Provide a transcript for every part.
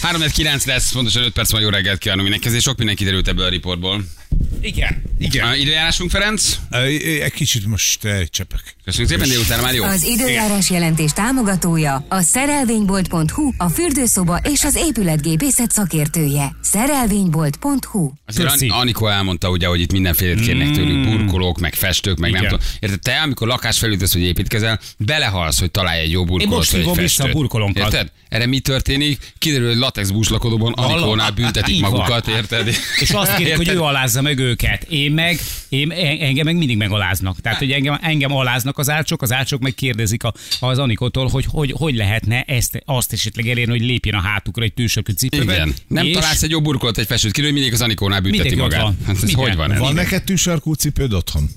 3 9 lesz, pontosan 5 perc van jó reggelt kívánunk mindenkihez, és sok minden kiderült ebből a riportból. Igen, igen. A időjárásunk, Ferenc? Egy kicsit most elcsepek. Köszönjük szépen, délután már jó. Az időjárás jelentés támogatója a szerelvénybolt.hu, a fürdőszoba és az épületgépészet szakértője. Szerelvénybolt.hu Azért. An- Anikó elmondta ugye, hogy itt mindenfélét kérnek tőlünk, burkolók, meg festők, meg nem Igen. tudom. Érted, te, amikor lakás felültesz, hogy építkezel, belehalsz, hogy találj egy jó burkolót, most vagy egy hívom vissza a burkolónkat. Érted? Erre mi történik? Kiderül, hogy latex búslakodóban Anikónál büntetik magukat, érted? És azt kérik, hogy ő alázza meg őket. Én meg, én, engem meg mindig megaláznak. Tehát, hogy engem, engem aláznak az ácsok, az ácsok meg kérdezik a, az Anikótól, hogy, hogy hogy lehetne ezt, azt esetleg elérni, hogy lépjen a hátukra egy tűsörkű cipőben. Igen. Nem és találsz egy jó burkolót, egy festőt, hogy mindig az Anikónál bünteti ott magát. van. Hát ez Minden. hogy van ez? Van neked tűsarkú cipőd otthon?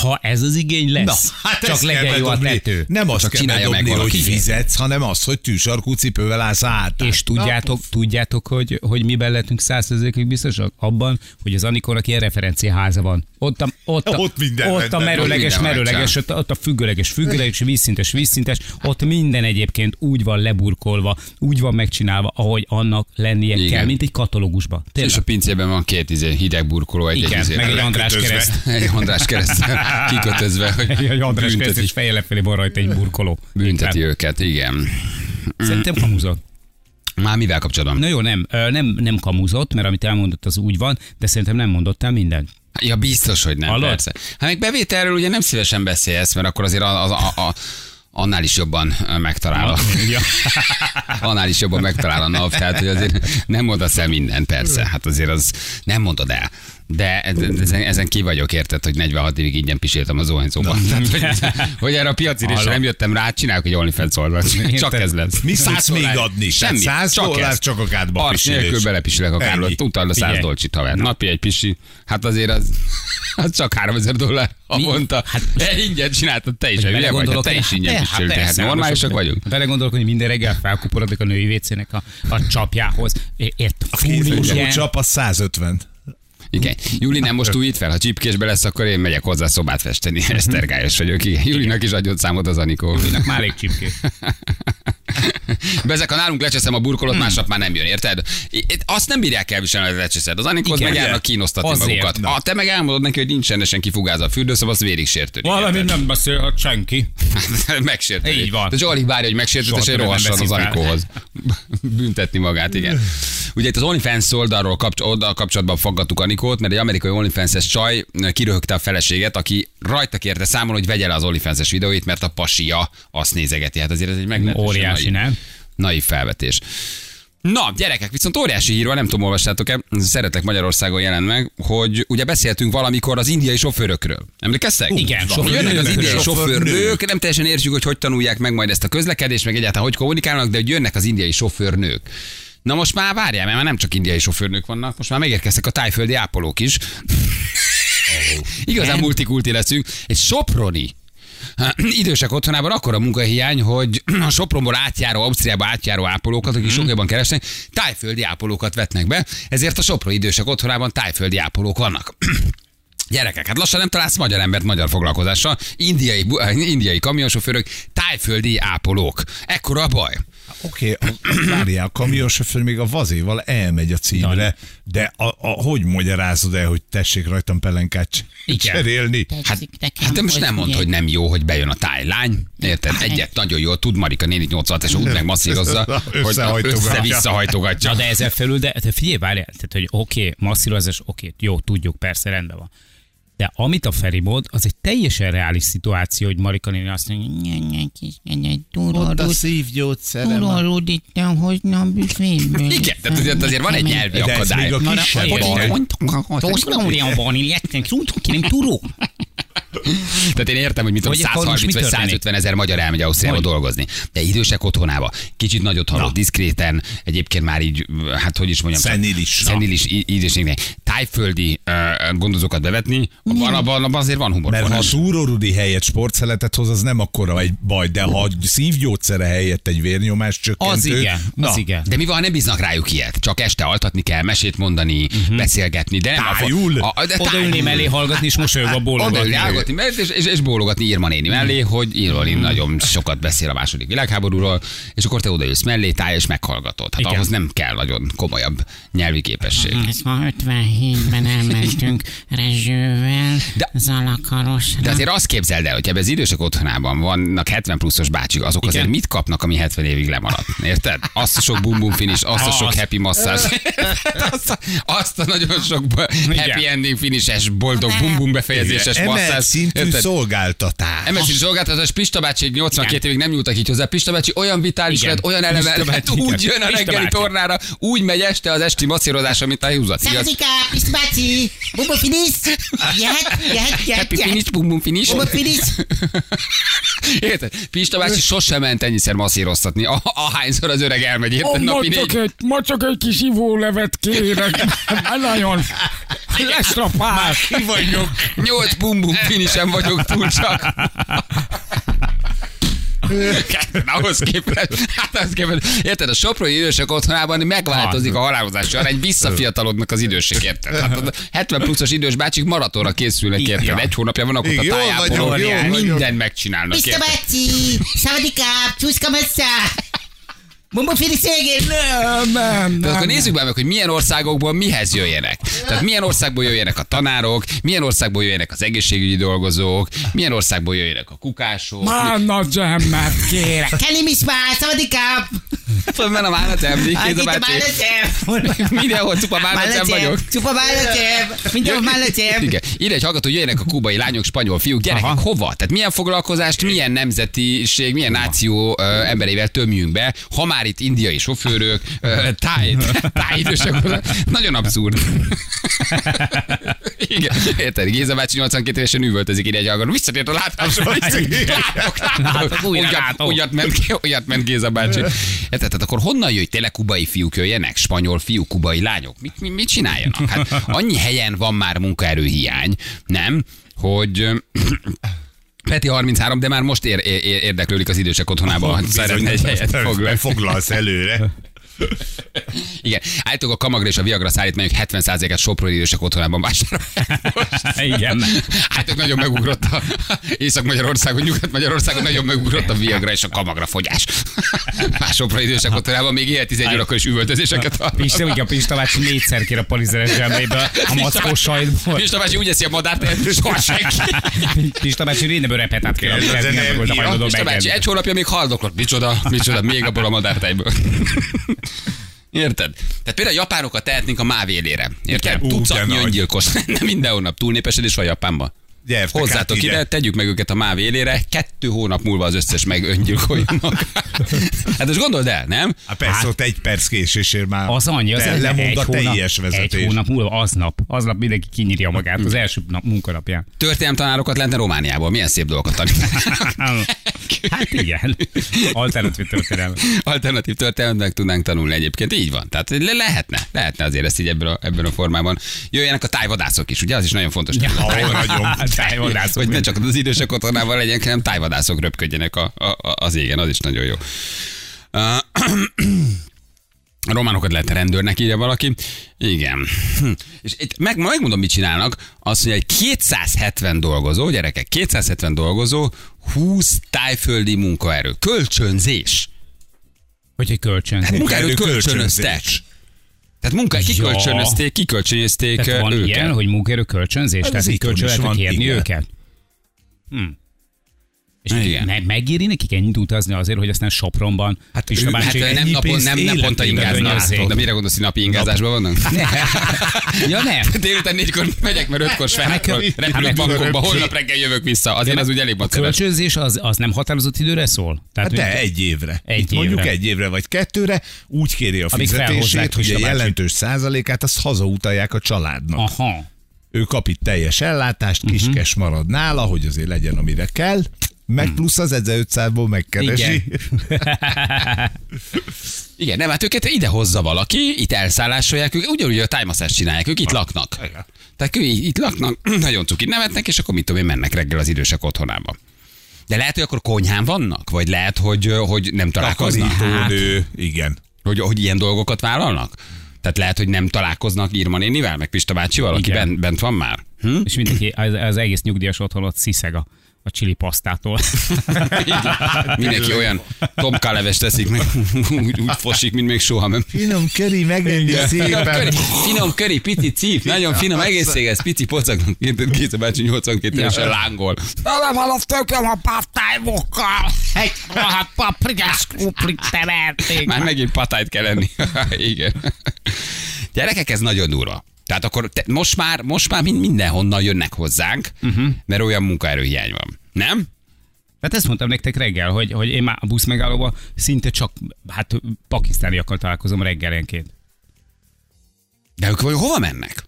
Ha ez az igény lesz, hát csak legyen jó a tető. Nem azt Csak kell csinálja meg bedobni, hogy valaki. fizetsz, hanem az, hogy tűsarkú cipővel állsz át. És tudjátok, tudjátok hogy, hogy miben lehetünk százszerzékig biztosak? Abban, hogy az Anikónak ilyen referenciaháza van. Ott a, ott a, Ott minden ott a merőleges, merőleges, ott, a- ott a függőleges, függőleges, vízszintes, vízszintes, ott minden egyébként úgy van leburkolva, úgy van megcsinálva, ahogy annak lennie Igen. kell, mint egy katalógusba. Tényleg. És a pincében van két izé, hideg burkoló, egy, Igen, egy, izé, meg egy András kereszt. egy András kereszt kikötözve, hogy Egy András kereszt, bünteti, és feje lefelé van rajta egy burkoló. bünteti Inkább. őket, igen. Szerintem kamuzott. Már mivel kapcsolatban? Na jó, nem, nem, nem kamuzott, mert amit elmondott, az úgy van, de szerintem nem mondott el mindent. Ja, biztos, hogy nem, Hallod? persze. Hát még bevételről ugye nem szívesen beszélsz, mert akkor azért az, a, a, a, annál is jobban megtalál a, Ja. annál is jobban megtalál a NAV, tehát hogy azért nem mondasz el mindent, persze, hát azért az nem mondod el. De ez- ezen, ezen ki vagyok, érted, hogy 46 évig ingyen piséltem az Zohányzóban. hogy, hogy erre a piacirésre nem jöttem rá, csinálok egy OnlyFans oldalt. Csak ez lesz. Mi Száz tudsz még adni? Semmi. 100 csak dollár ez. csak a kádba Arc pisilés. nélkül belepisilek a kádba. Utána 100 Figyelj. dolcsit haver. Napi egy pisi. Hát azért az, az csak 3000 dollár havonta. Hát Hát, ingyen csináltad te is, Hogy vagy? belegondolok, Te is hogy- ingyen hát piséltél. Hát persze, normálisak vagyunk. Belegondolok, hogy minden reggel felkuporodik a női vécének a, a csapjához. Ért, A ilyen. csap az 150. Igen. Juli nem most újít fel, ha csipkésbe lesz, akkor én megyek hozzá szobát festeni. Esztergályos vagyok. Igen. Julinak is adjon számot az Anikó. Már elég csipkés. Bezek, ha nálunk lecseszem a burkolót, másnap már nem jön, érted? Azt nem bírják elviselni, hogy lecseszed. Az Igen. meg járnak kínosztatni Azért. magukat. Na. Ha te meg elmondod neki, hogy nincs rendesen kifugázva a fürdőszoba, az vérig sértődik. Valami érted? nem beszélhet senki. megsértődik. Így van. De Zsoli várja, hogy többet nem rohasson az. Anikóhoz. Büntetni magát, igen. Ugye itt az OnlyFans oldalról kapcs- oldal kapcsolatban faggattuk Anikót, mert egy amerikai OnlyFans-es csaj kiröhögte a feleséget, aki rajta kérte számon, hogy vegye le az OnlyFans-es videóit, mert a pasia azt nézegeti. Hát azért ez egy meglehetősen Óriási, nem? Naív felvetés. Na, gyerekek, viszont óriási hír van, nem tudom, olvastátok-e, Szeretek Magyarországon jelent meg, hogy ugye beszéltünk valamikor az indiai sofőrökről. Emlékeztek? Igen, Hogy jönnek az indiai sofőrnők, nem teljesen értjük, hogy hogy tanulják meg majd ezt a közlekedést, meg egyáltalán hogy kommunikálnak, de hogy jönnek az indiai sofőrnők. Na most már várjál, mert már nem csak indiai sofőrnők vannak, most már megérkeztek a tájföldi ápolók is. Igazán multikulti leszünk. Egy soproni idősek otthonában akkor a munkahiány, hogy a Sopronból átjáró, Ausztriába átjáró ápolókat, akik sok jobban keresnek, tájföldi ápolókat vetnek be, ezért a Sopron idősek otthonában tájföldi ápolók vannak. Gyerekek, hát lassan nem találsz magyar embert magyar foglalkozással. Indiai, bu- eh, indiai kamionsofőrök, tájföldi ápolók. Ekkora a baj. Oké, okay, várjál, a kamionsofőr még a vazéval elmegy a címre, de a, a, hogy magyarázod el, hogy tessék rajtam pelenkát Igen. cserélni? Hát, hát te most nem mondd, hogy nem jó, hogy bejön a tájlány. Érted? Hát, Egyet nagyon jó, tud Marika néni 86 és úgy meg masszírozza, hogy össze-visszahajtogatja. Na de ezzel felül, de te figyelj, várjál, tehát, hogy oké, okay, masszírozás, oké, okay, jó, tudjuk, persze, rendben van. De amit a Feri mond, az egy teljesen reális szituáció, hogy Marika néni azt mondja, nye, kis, Ott a szívgyógyszerem. túrorút itt nem büféből. Igen, tehát azért, azért van egy nyelvi De ez akadály. még a kisebb hogy- baj. Toszlóriában, illetve ki nem turó. Tehát én értem, hogy mit tudom, Hogy akkor most 130 mi vagy történik? 150 ezer magyar elmegy Ausztriába dolgozni. De idősek otthonába, kicsit nagyot halló, diszkréten, egyébként már így, hát hogy is mondjam, Szenilis. Szenilis ízésnél. tájföldi ö, gondozókat bevetni, abban, abban, abban azért van humor. Mert ha a túrórudi helyett sportszeletet hoz, az nem akkora egy baj, de ha szívgyógyszere helyett egy vérnyomás csökkentő... Az igen, na, az igen. De mi van, nem bíznak rájuk ilyet? Csak este altatni kell, mesét mondani, uh-huh. beszélgetni, de nem Tájul? a, a, de Odaülni tájul. mellé hallgatni és mosolyogva Odaülni, bólogatni. Mert- és, és, és bólogatni Irma néni mellé, hogy Irma néni nagyon sokat beszél a második világháborúról, és akkor te odaülsz mellé, táj, és meghallgatod. Hát Igen. ahhoz nem kell nagyon komolyabb nyelvi képesség. Ezt ma 57-ben elmentünk Rezsővel, De- Zalakarosra. De azért azt képzeld el, hogy ebben az idősek otthonában vannak 70 pluszos bácsik, azok Igen. azért mit kapnak, ami 70 évig lemaradt? Érted? Azt a sok bum bum finish, azt a sok happy masszázs, azt, a, azt a nagyon sok happy ending finishes, boldog bum bum befejezéses masszázs. Szintű Érted? szolgáltatás. MSZ szolgáltatás Pista bácsi 82 évig nem nyúltak így hozzá. Pista bácsi olyan vitális Igen. lett, olyan eleve Pista lett, bácsi, úgy igen. jön a Pista reggeli bácsi. tornára, úgy megy este az esti masszírozásra, mint a húzat. Szavazika, Pista bácsi, Bumbo Finis, jöhet, jöhet, jöhet, Happy finish, bum bum finish. Bumbo Finis. Érted? Pista bácsi sosem ment ennyiszer masszíroztatni, a- ahányszor az öreg elmegy, érted? Napi négy. egy, ma csak egy kis ivólevet kérek. Nagyon lestrapál. Ki vagyok? Nyolc bum bum finishen vagyok túl csak. ahhoz képest, hát ahhoz képest, érted, a soproni idősek otthonában megváltozik a halálozás során, egy visszafiatalodnak az idősek, érted? Hát a 70 pluszos idős bácsik maratonra készülnek, érted? Egy hónapja vannak ott a vagyok. mindent megcsinálnak, érted? bácsi, Szavazika, Csúszka Messza. Bumbo Finis végén. Nem, nem, De akkor nézzük be meg, hogy milyen országokból mihez jöjjenek. Tehát milyen országból jöjjenek a tanárok, milyen országból jöjjenek az egészségügyi dolgozók, milyen országból jöjjenek a kukások. Mánna dzsemmet kérek. Kelly Misma, Szavazika. Fönn a málna emlék, kéz a bácsi. Mindenhol csupa málna vagyok. Csupa Málacem. Mindenhol Málacem. Igen. Ide egy hallgató, jöjjenek a kubai lányok, spanyol fiúk, gyerekek, Aha. hova? Tehát milyen foglalkozást, milyen nemzetiség, milyen náció ö, emberével tömjünk be, ha már itt indiai sofőrök, ö, táj, táj idősek, nagyon abszurd. Igen, érted? Géza bácsi 82 évesen üvöltözik ide egy hallgató, visszatért a látásra, látok, látok, látok. olyat ment, olyat ment Géza bácsi. Érted? Tehát akkor honnan jöjj? Tényleg kubai fiúk jöjjenek? Spanyol fiúk, kubai lányok? Mit, mit, mit csináljanak? Hát annyi helyen van már munkaerőhiány, nem? Hogy Peti 33, de már most ér, ér, érdeklődik az idősek otthonába, hogy szeretne egy helyet foglalni. Foglalsz előre. Igen, állítólag a kamagra és a viagra szállítmányok 70%-et soproni idősek otthonában vásárolják. Igen. Hát nagyon megugrott a Észak-Magyarországon, Nyugat-Magyarországon nagyon megugrott a viagra és a kamagra fogyás. Már soproni idősek otthonában még éjjel 11 órakor is üvöltözéseket hall. Pista, ugye a Pista bácsi négyszer kér a polizeres zsebéből, a mackós sajtból. Pista bácsi úgy eszi a madárt, soha senki. Pista bácsi réneből repetát kér, amit nem volt a energia. hajlandó Pista bácsi egy hónapja még haldoklott. Micsoda, micsoda, még abból a madártejből. Érted? Tehát például a japánokat tehetnénk a máv élére. Érted? Tucatnyi öngyilkos. Nem mindenhonnan túlnépesedés van Japánban. Gyertek Hozzátok át ide. tegyük meg őket a máv élére, kettő hónap múlva az összes meg öngyilkolja magát. Hát most gondold el, nem? Hát persze, ott egy perc késésért már Az annyi, az egy, lemond a hónap, teljes vezetés. Egy hónap múlva, aznap, aznap mindenki kinyírja magát az első nap munkanapján. Történelem tanárokat lenne Romániából. Milyen szép dolgokat tanítanak. Hát igen. Alternatív történelem. Alternatív történelmet meg tudnánk tanulni egyébként. Így van. Tehát le- lehetne, lehetne azért ezt így ebben a, ebben a formában. Jöjjenek a tájvadászok is, ugye? Az is nagyon fontos. Ahol nagyon. Tájvadászok. Hogy ne csak az idősek otthonában legyenek, hanem tájvadászok röpködjenek a, a, a, az égen, az is nagyon jó. A románokat lehet rendőrnek írja valaki. Igen. Hm. És itt meg, megmondom, mit csinálnak. Azt mondja, hogy 270 dolgozó, gyerekek, 270 dolgozó, 20 tájföldi munkaerő. Kölcsönzés. Hogy egy kölcsön. Hát munkaerőt kölcsönöztek. Tehát munka, kikölcsönözték, kikölcsönözték Tehát van őket. ilyen, hogy munkaerő kölcsönzés? Hát Tehát van, kérni őket? Hm. És Igen. meg, megéri nekik ennyit utazni azért, hogy aztán Sopronban hát, ő- Hát nem, napon, nem naponta ingáznak. De mire gondolsz, hogy napi ingázásban vannak? ja nem. Délután négykor megyek, mert ötkor svájkról meg- repülök hát bankokba, meg- holnap reggel jövök vissza. Azért az úgy elég A kölcsönzés az, az nem határozott időre szól? Tehát, Hát de egy évre. Egy Itt mondjuk évre. egy évre vagy kettőre úgy kéri a fizetését, hogy a jelentős százalékát azt hazautalják a családnak. Aha. Ő kap itt teljes ellátást, kiskes marad nála, hogy azért legyen, amire kell. Meg plusz az 1500-ból megkeresi. Igen. Igen, nem, hát őket ide hozza valaki, itt elszállásolják, ők ugyanúgy a tájmaszást csinálják, ők itt laknak. Tehát ők itt laknak, nagyon cukit nevetnek, és akkor mit tudom én, mennek reggel az idősek otthonába. De lehet, hogy akkor konyhán vannak? Vagy lehet, hogy, hogy nem találkoznak? Takarítónő, igen. Hogy, hogy ilyen dolgokat vállalnak? Tehát lehet, hogy nem találkoznak Irma nénivel, meg Pista bácsival, aki Igen. bent, bent van már? Hm? És mindenki, az, az egész nyugdíjas otthon ott sziszeg a, csili pasztától. Mindenki olyan tomkálevest teszik, meg úgy, úgy fosik, mint még soha. Mert Finom köri, megenni Finom szépen. finom köri, pici cíp, nagyon finom, egészséges, pici pocaknak. Géza bácsi 82 évesen lángol. Van a tököm a pattájmokkal. Egy rohadt paprikás kruplit temerték. Már megint patájt kell enni. Igen. Gyerekek, ez nagyon durva. Tehát akkor te, most már, most már mind- mindenhonnan jönnek hozzánk, uh-huh. mert olyan munkaerőhiány van. Nem? Hát ezt mondtam nektek reggel, hogy, hogy én már a busz megállóban szinte csak hát pakisztániakkal találkozom reggelenként. De ők vajon hova mennek?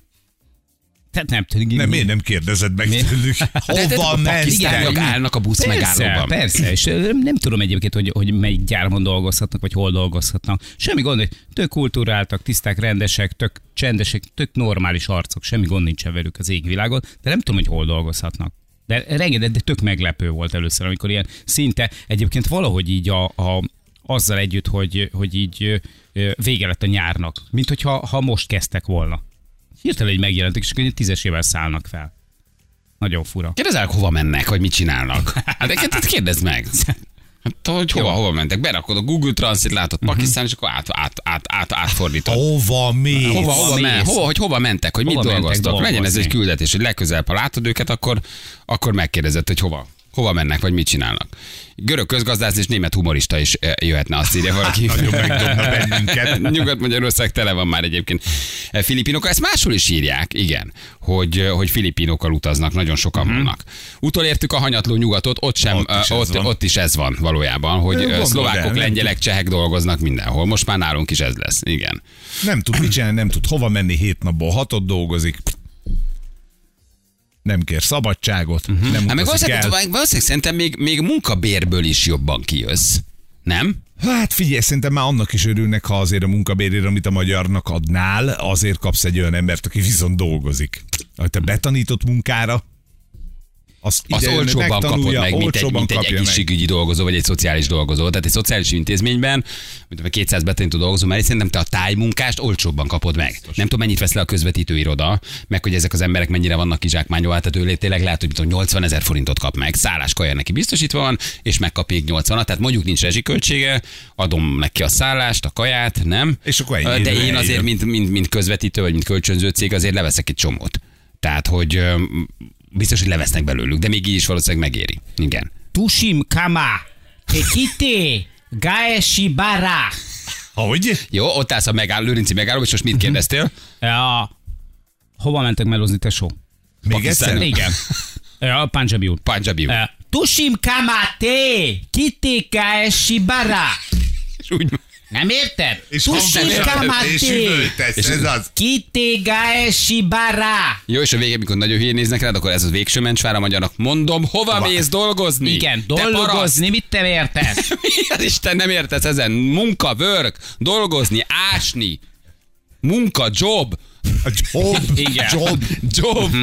Tehát nem tudom. Nem, miért nem kérdezed meg Mi? tőlük? De- de Hova pakisztániak mentek? állnak a busz Persze, megállóban. persze, és nem tudom egyébként, hogy, hogy melyik gyárban dolgozhatnak, vagy hol dolgozhatnak. Semmi gond, hogy tök kultúráltak, tiszták, rendesek, tök csendesek, tök normális arcok, semmi gond nincsen velük az égvilágon, de nem tudom, hogy hol dolgozhatnak. De rengeteg, de tök meglepő volt először, amikor ilyen szinte egyébként valahogy így a, a azzal együtt, hogy, hogy így vége lett a nyárnak, mint hogyha ha most kezdtek volna. Hirtelen így megjelentek, és akkor tízesével szállnak fel. Nagyon fura. Kérdezz el, hova mennek, vagy mit csinálnak. Hát hát kérdezd meg. Hát, hogy hova, hova mentek? Berakod a Google Translate, látod Pakisztán, és akkor át, át, át, át, átfordítod. Hova mész? Hova, hova, mész? men, hova, hogy hova mentek, hogy Hova mit mentek dolgoztak. Legyen ez egy küldetés, hogy legközelebb, ha látod őket, akkor, akkor megkérdezed, hogy hova. Hova mennek, vagy mit csinálnak. Görög közgazdász és német humorista is eh, jöhetne, azt írja valaki. Nagyon megdobna bennünket. Nyugat-Magyarország tele van már egyébként eh, filipinokkal. Ezt máshol is írják, igen, hogy, eh, hogy filipinokkal utaznak, nagyon sokan Mhm. vannak. Utolértük a hanyatló nyugatot, ott sem, Ott is ott, ott is ez van valójában, hogy Gondold el, szlovákok, nem lengyelek, csehek dolgoznak mindenhol. Most már nálunk is ez lesz, igen. Nem tud mit csinálni, nem tud hova menni, hét napból hatot dolgozik. Nem kér szabadságot, nem Hát meg valószínűleg, el. valószínűleg szerintem még, még munkabérből is jobban kijössz. Nem? Hát figyelj, szerintem már annak is örülnek, ha azért a munkabérére, amit a magyarnak adnál, azért kapsz egy olyan embert, aki viszont dolgozik. Ha te betanított munkára, Az jön, olcsóbban kapod meg, mint egy, mint egy kapja meg. egészségügyi dolgozó, vagy egy szociális dolgozó. Tehát egy szociális intézményben, mint a 200 betanító dolgozó, mert szerintem te a tájmunkást olcsóbban kapod meg. Nem tudom, mennyit vesz le a közvetítő iroda, meg hogy ezek az emberek mennyire vannak kizsákmányolva, tehát ő tényleg lehet, hogy tudom, 80 ezer forintot kap meg. Szállás kaja neki biztosítva van, és megkap még 80 tehát mondjuk nincs rezsiköltsége, adom neki a szállást, a kaját, nem? És akkor ennyi De én azért, mint, mint, mint közvetítő, vagy mint kölcsönző cég, azért leveszek egy csomót. Tehát, hogy biztos, hogy levesznek belőlük, de még így is valószínűleg megéri. Igen. Tushim kama, tekite, gaeshi bara. Hogy? Jó, ott állsz a megálló, Lőrinci megálló, és most mit kérdeztél? Ja. Hova mentek melózni, tesó? Még egyszer? Igen. Ja, Punjabi út. Punjabi. Eh, Tushim kama te, kite gaeshi bara. És úgy, Nem érted? És és te, üvöltesz, ez az. kite gaeshi bara. jó, és a végén, mikor nagyon hülyén néznek rád, akkor ez az végső mencsvár a magyarnak. Mondom, hova mész dolgozni? Igen, dolgozni, mit te értesz? Mi az Isten nem értesz ezen? Munka, work, dolgozni, ásni. Munka, job. A jobb, Igen. jobb. Job.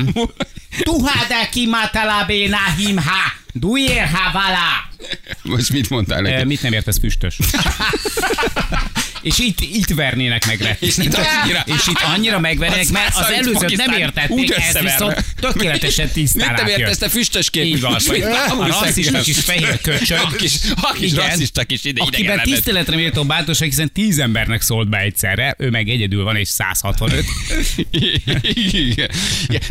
Tuhada ki matalabe nahim ha, duér ha vala. Most mit mondtál neki? Eh, mit nem értesz füstös? És itt, itt vernének meg rá. És itt annyira- és itt annyira megvernének, Az mert az előzőt nem értették, úgy ez viszont tökéletesen tisztán Mit nem értesz, te füstös kép? Így van, a rasszista kis fehér köcsög. A kis, a kis Igen. rasszista kis ide Akiben tiszteletre méltó bátorság, hiszen tíz embernek szólt be egyszerre, ő meg egyedül van, és 165. Igen.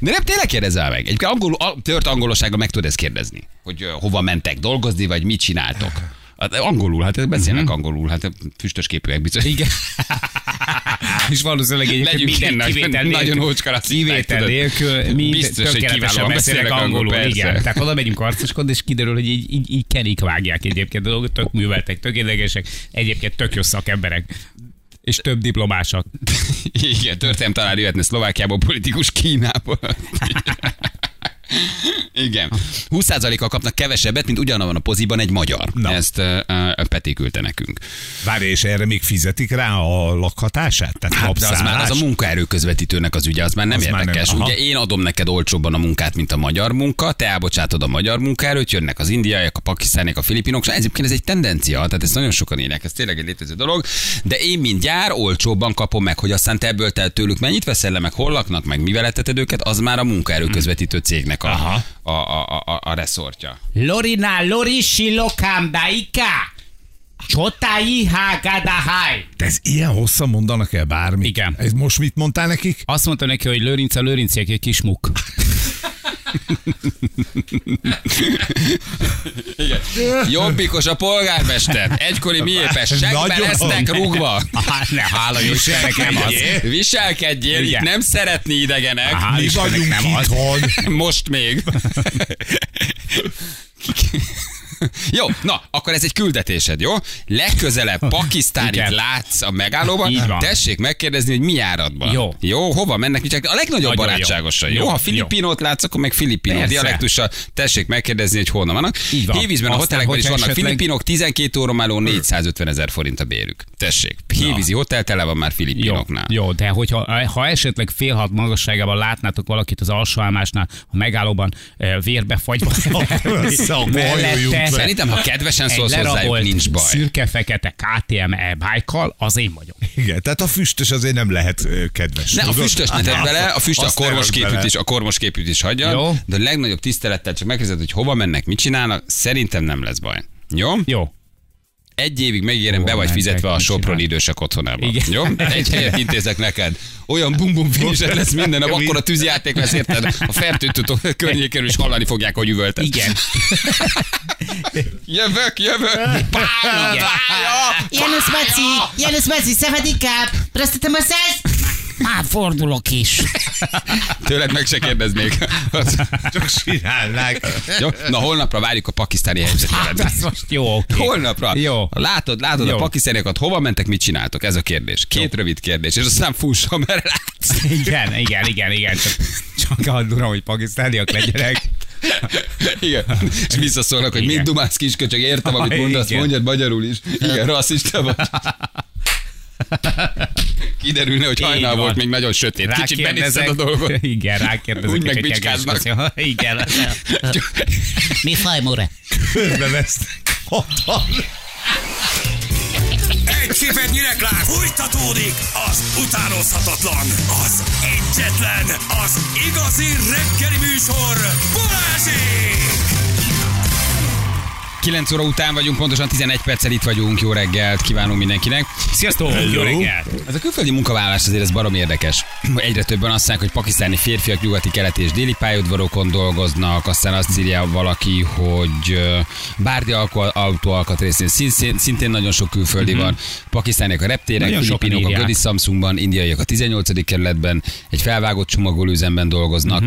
De nem tényleg kérdezel meg. Egyébként angol, tört angolossággal meg tudod ezt kérdezni, hogy hova mentek dolgozni, vagy mit csináltok. Hát angolul, hát beszélnek Mhm. angolul, hát füstös képűek biztos. Igen. és valószínűleg egyébként Legyünk minden nagy- kivétel nagyon ócska rasszisták, kivétel nélkül mind Biztos, hogy kiválóan beszélnek angolul. angolul, igen. persze. Tehát oda megyünk arcoskodni, és kiderül, hogy így, így, így kenik vágják egyébként a dolgot, tök műveltek, tök idegesek, egyébként tök jó szakemberek. És több diplomások. Igen, történelem talán jöhetne Szlovákiából, politikus Kínából. Igen. 20%-kal kapnak kevesebbet, mint ugyanabban a poziban egy magyar. Na. Ezt uh, uh, Peti küldte nekünk. Várj, és erre még fizetik rá a lakhatását? Tehát Hát, de az már az a munkaerő közvetítőnek az ügye, az már nem Az már nem, érdekes. aha. Ugye én adom neked olcsóbban a munkát, mint a magyar munka, te elbocsátod a magyar munkaerőt, jönnek az indiaiak, a pakisztániak, a filipinok, és egyébként ez egy tendencia, tehát ezt nagyon sokan élnek, ez tényleg egy létező dolog, de én mint gyár olcsóbban kapom meg, hogy aztán te ebből te tőlük mennyit veszel le, meg hol laknak, meg mivel eteted őket, az már a munkaerő közvetítő cégnek a, Aha. a, a, a, a, a reszortja. Lorina, Lori, Silokám, Daika. Csotai, Hágadahaj. De ez ilyen hosszan mondanak el bármit? Igen. Ez most mit mondtál nekik? Azt mondta neki, hogy Lőrinc a Lőrinciek egy kis muk. Jobbikos a polgármester, egykori miépes, segbe lesznek rúgva. Ne, hála Istennek nem az. Viselkedjél, itt Igen. nem szeretni idegenek. Hál' Mi vagyunk nem az. itthon. Most még. Jó, na, akkor ez egy küldetésed, jó? Legközelebb Pakisztánit látsz a megállóban, tessék megkérdezni, hogy mi áradban. Jó. Jó, hova mennek, csak a legnagyobb Nagyon jó. barátságosan. Jó, Jó, ha filipinót látsz, akkor meg filipinó dialektussal tessék megkérdezni, hogy honnan vannak. Hévízben a hotelekben is vannak esetleg- filipinok, 12 óromáló 450 ezer forint a bérük. Tessék, Hévízi hotel tele van már Jó, filipinoknál. jó, de hogyha ha esetleg fél hat magasságában látnátok valakit az alsóállomásnál, a megállóban eh, vérbe Szerintem, ha kedvesen szólsz hozzájuk, nincs baj. szürke-fekete KTM bájkal, az én vagyok. Igen, tehát a füstös azért nem lehet kedves. Ne, a füstös ne tedd bele, a füst a kormos képűt is, a kormos képűt is hagyja, Jó. de a legnagyobb tisztelettel csak megkérdezed, hogy hova mennek, mit csinálnak, szerintem nem lesz baj. Jó? Jó. Egy évig megígérem, be vagy fizetve a Sopron idősek otthonába. Igen. Jó? Egy helyet intézek neked. Olyan bum-bum finised lesz minden nap, akkor a tűzjáték lesz, érted? A fertőtő környéken is hallani fogják, hogy üvölted. Igen. Jövök, jövök! Pálya, Igen. pálya! Janusz Maci, Janusz Maci, szavadikáp, prostata masszáz? Már fordulok is. Tőled meg se kérdeznék. Csak csinálnák. Jó? Na holnapra várjuk a pakisztáni helyzetet. Hát ez most jó, oké. Holnapra. Jó. Látod, látod Jó. a pakisztániakat, hova mentek, mit csináltok? Ez a kérdés. Két rövid kérdés, és aztán fuss, ha merre látsz. Igen, igen, igen, igen. Csak, csak hadd hogy pakisztániak legyenek. Igen. És visszaszólnak, hogy Igen. mit dumálsz kisköcsög, értem, amit mondasz, igen. mondjad magyarul is. Igen, rasszista vagy. Kiderülne, hogy Így hajnal van. volt, még nagyon sötét. Kicsit benézted a dolgot. Igen, rákérdezek. Úgy megbicskáznak. Igen. Mi faj, more? Körbevesztek. Hatal. Egy csipetnyi reklám folytatódik az utánozhatatlan, az egyetlen, az igazi reggeli műsor, Balázsék! 9 óra után vagyunk, pontosan 11 perccel itt vagyunk. Jó reggelt kívánunk mindenkinek. Sziasztok, jó reggelt. Ez a külföldi munkavállalás azért ez barom érdekes. Egyre többen azt mondják, hogy pakisztáni férfiak nyugati, keleti és déli pályaudvarokon dolgoznak, aztán azt írja valaki, hogy bárdi autóalkatrészén szintén, szintén nagyon sok külföldi van. Pakisztániak a sokan filipinok a. Gödi Samsungban, indiaiak a 18. kerületben, egy felvágott csomagolóüzemben dolgoznak.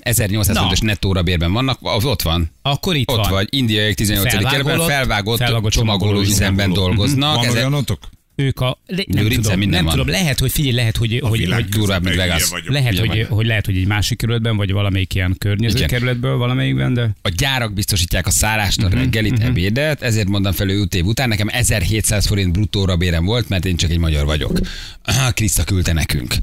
1800 Na. forintos nettóra bérben vannak, az ott van. Akkor itt Ott van. vagy, indiaiak 18. kerületben felvágott, felvágott csomagolóüzemben csomagolóüzemben. dolgoznak. Van Ezek- olyanotok? Ők a... Le, nem Lőrincen tudom, minden nem van. tudom, lehet, hogy figyelj, lehet, hogy, hogy, világ hogy durvább, mint Vegas. lehet, hogy, hogy lehet, hogy egy másik kerületben, vagy valamelyik ilyen környező Igen. kerületből valamelyikben, de... a gyárak biztosítják a szállást, a reggelit, ebédet, ezért mondtam fel ő év után, nekem 1700 forint bruttóra bérem volt, mert én csak egy magyar vagyok. Ah, Kriszta küldte nekünk.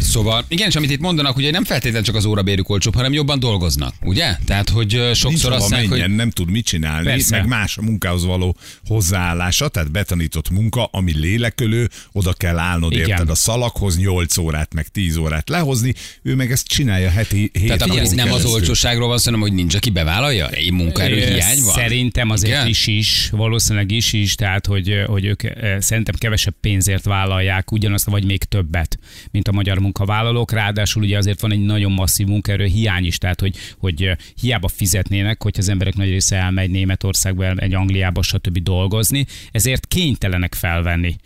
Szóval, igen, és amit itt mondanak, ugye nem feltétlenül csak az órabérük olcsóbb, hanem jobban dolgoznak, ugye? Tehát, hogy sokszor azt mondják, hogy nem tud mit csinálni, Persze. meg más a munkához való hozzáállása, tehát betanított munka, ami lélekölő, oda kell állnod Igen. érted a szalaghoz 8 órát, meg 10 órát lehozni, ő meg ezt csinálja heti 7 tehát akkor ez nem az olcsóságról van hanem hogy nincs, aki bevállalja? Egy munkaerő hiány van? Szerintem azért Igen? is is, valószínűleg is is, tehát hogy, hogy ők ö, szerintem kevesebb pénzért vállalják ugyanazt, vagy még többet, mint a magyar munkavállalók. Ráadásul ugye azért van egy nagyon masszív munkaerő hiány is, tehát hogy, hogy ö, hiába fizetnének, hogy az emberek nagy része elmegy Németországba, egy Angliába, stb. dolgozni, ezért kénytelenek felvenni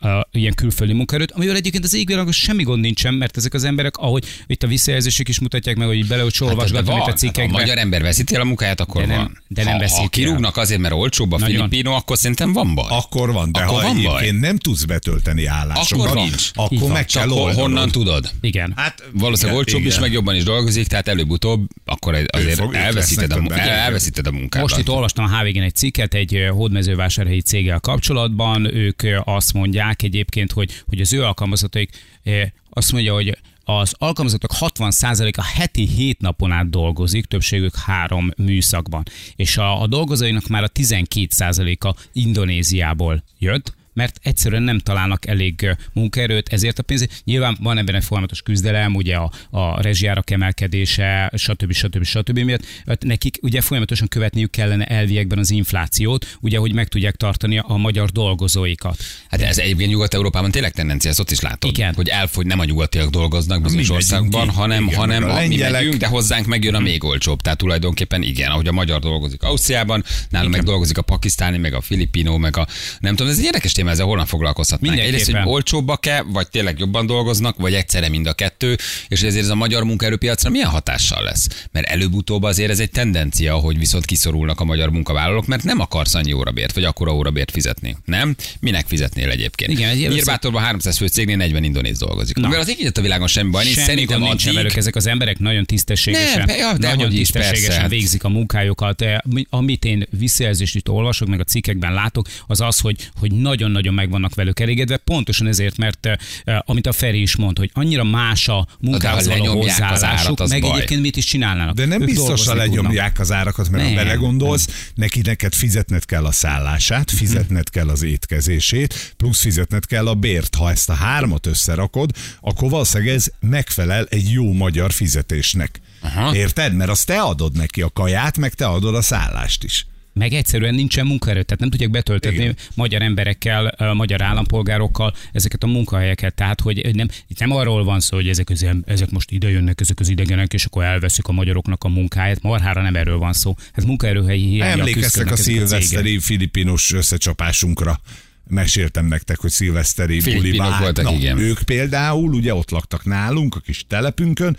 a, ilyen külföldi munkaerőt, amivel egyébként az égvilágon semmi gond nincsen, mert ezek az emberek, ahogy itt a visszajelzések is mutatják meg, hogy bele, hogy Hát, olvasgatom itt a hát, ha cikkekben. a magyar ember veszíti el a munkáját, akkor De nem- van. de nem ha, veszíti ha kirúgnak azért, mert olcsóbb a Nagyon. filipino, akkor szerintem van baj. Akkor van, de Akkor ha van baj. nem tudsz betölteni állásokat, Akkor nincs. Így akkor van. meg Csak kell hol, oldanod. honnan tudod? Igen. Hát, Valószínűleg igen, olcsóbb is, meg jobban is dolgozik, tehát előbb-utóbb akkor egy- azért elveszíted a, elveszíted a munkát. Most itt olvastam a HVG-n egy cikket egy hódmezővásárhelyi céggel kapcsolatban. Ők ö, azt mondják egyébként, hogy, hogy az ő alkalmazottaik ö, azt mondja, hogy az alkalmazottak 60%-a heti 7 napon át dolgozik, többségük három műszakban. És a, a dolgozóinak már a 12%-a Indonéziából jött, mert egyszerűen nem találnak elég munkaerőt, ezért a pénz. Nyilván van ebben egy folyamatos küzdelem, ugye a, a rezsijárak emelkedése, stb. stb. stb. miatt. Hát Nekik ugye folyamatosan követniük kellene elviekben az inflációt, ugye, hogy meg tudják tartani a magyar dolgozóikat. Hát ez egyébként Nyugat-Európában tényleg tendencia, ezt ott is látod, Igen. hogy elfogy, nem a nyugatiak dolgoznak bizonyos országban, hanem, Igen, hanem a mi megyünk, de hozzánk megjön a még olcsóbb. Tehát tulajdonképpen igen, ahogy a magyar dolgozik Ausztriában, nálunk meg dolgozik a pakisztáni, meg a filipino, meg a nem tudom, ez egy érdekes téma, ezzel holnap foglalkozhatnánk. Egyrészt, hogy Mindenképpen. olcsóbbak-e, vagy tényleg jobban dolgoznak, vagy egyszerre mind a kettő, és ezért ez a magyar munkaerőpiacra milyen hatással lesz? Mert előbb-utóbb azért ez egy tendencia, hogy viszont kiszorulnak a magyar munkavállalók, mert nem akarsz annyi órabért, vagy akkora órabért fizetni. Nem? Minek fizetnél egyébként? Igen, egy Nyírbátorban 300 fő cégnél 40 indonéz dolgozik. Na. Mivel az így a világon semmi baj, Semmi szerintem nincsen addig, velük, ezek az emberek nagyon tisztességesen, Nem, ja, nagyon tisztességesen persze. végzik a munkájukat. Mi- Amit én visszajelzést itt olvasok, meg a cikkekben látok, az az, hogy, hogy nagyon-nagyon meg vannak velük elégedve, pontosan ezért, mert eh, amit a Feri is mond, hogy annyira más a munkához való lenyomják az hozzáállásuk, meg baj. egyébként mit is csinálnának. De nem Ők biztos, dolgozni ha tudnak. az árakat, mert Nem, ha belegondolsz, neki neked fizetned kell a szállását, fizetned kell az étkezését, plusz fizetned kell a bért. Ha ezt a hármat összerakod, akkor valószínűleg ez megfelel egy jó magyar fizetésnek. Aha. Érted? Mert azt te adod neki a kaját, meg te adod a szállást is. Meg egyszerűen nincsen munkaerő, tehát nem tudják betöltetni Igen. magyar emberekkel, magyar állampolgárokkal ezeket a munkahelyeket. Tehát, hogy nem, itt nem arról van szó, hogy ezek, az, ezek most ide jönnek, ezek az idegenek, és akkor elveszik a magyaroknak a munkáját. Marhára nem erről van szó. Ez munkaerőhelyi hiányjal Emlékeztek a szilveszteri filipinos összecsapásunkra. Meséltem nektek, hogy szilveszteri buli voltak, Na, igen. Ők például ugye ott laktak nálunk, a kis telepünkön,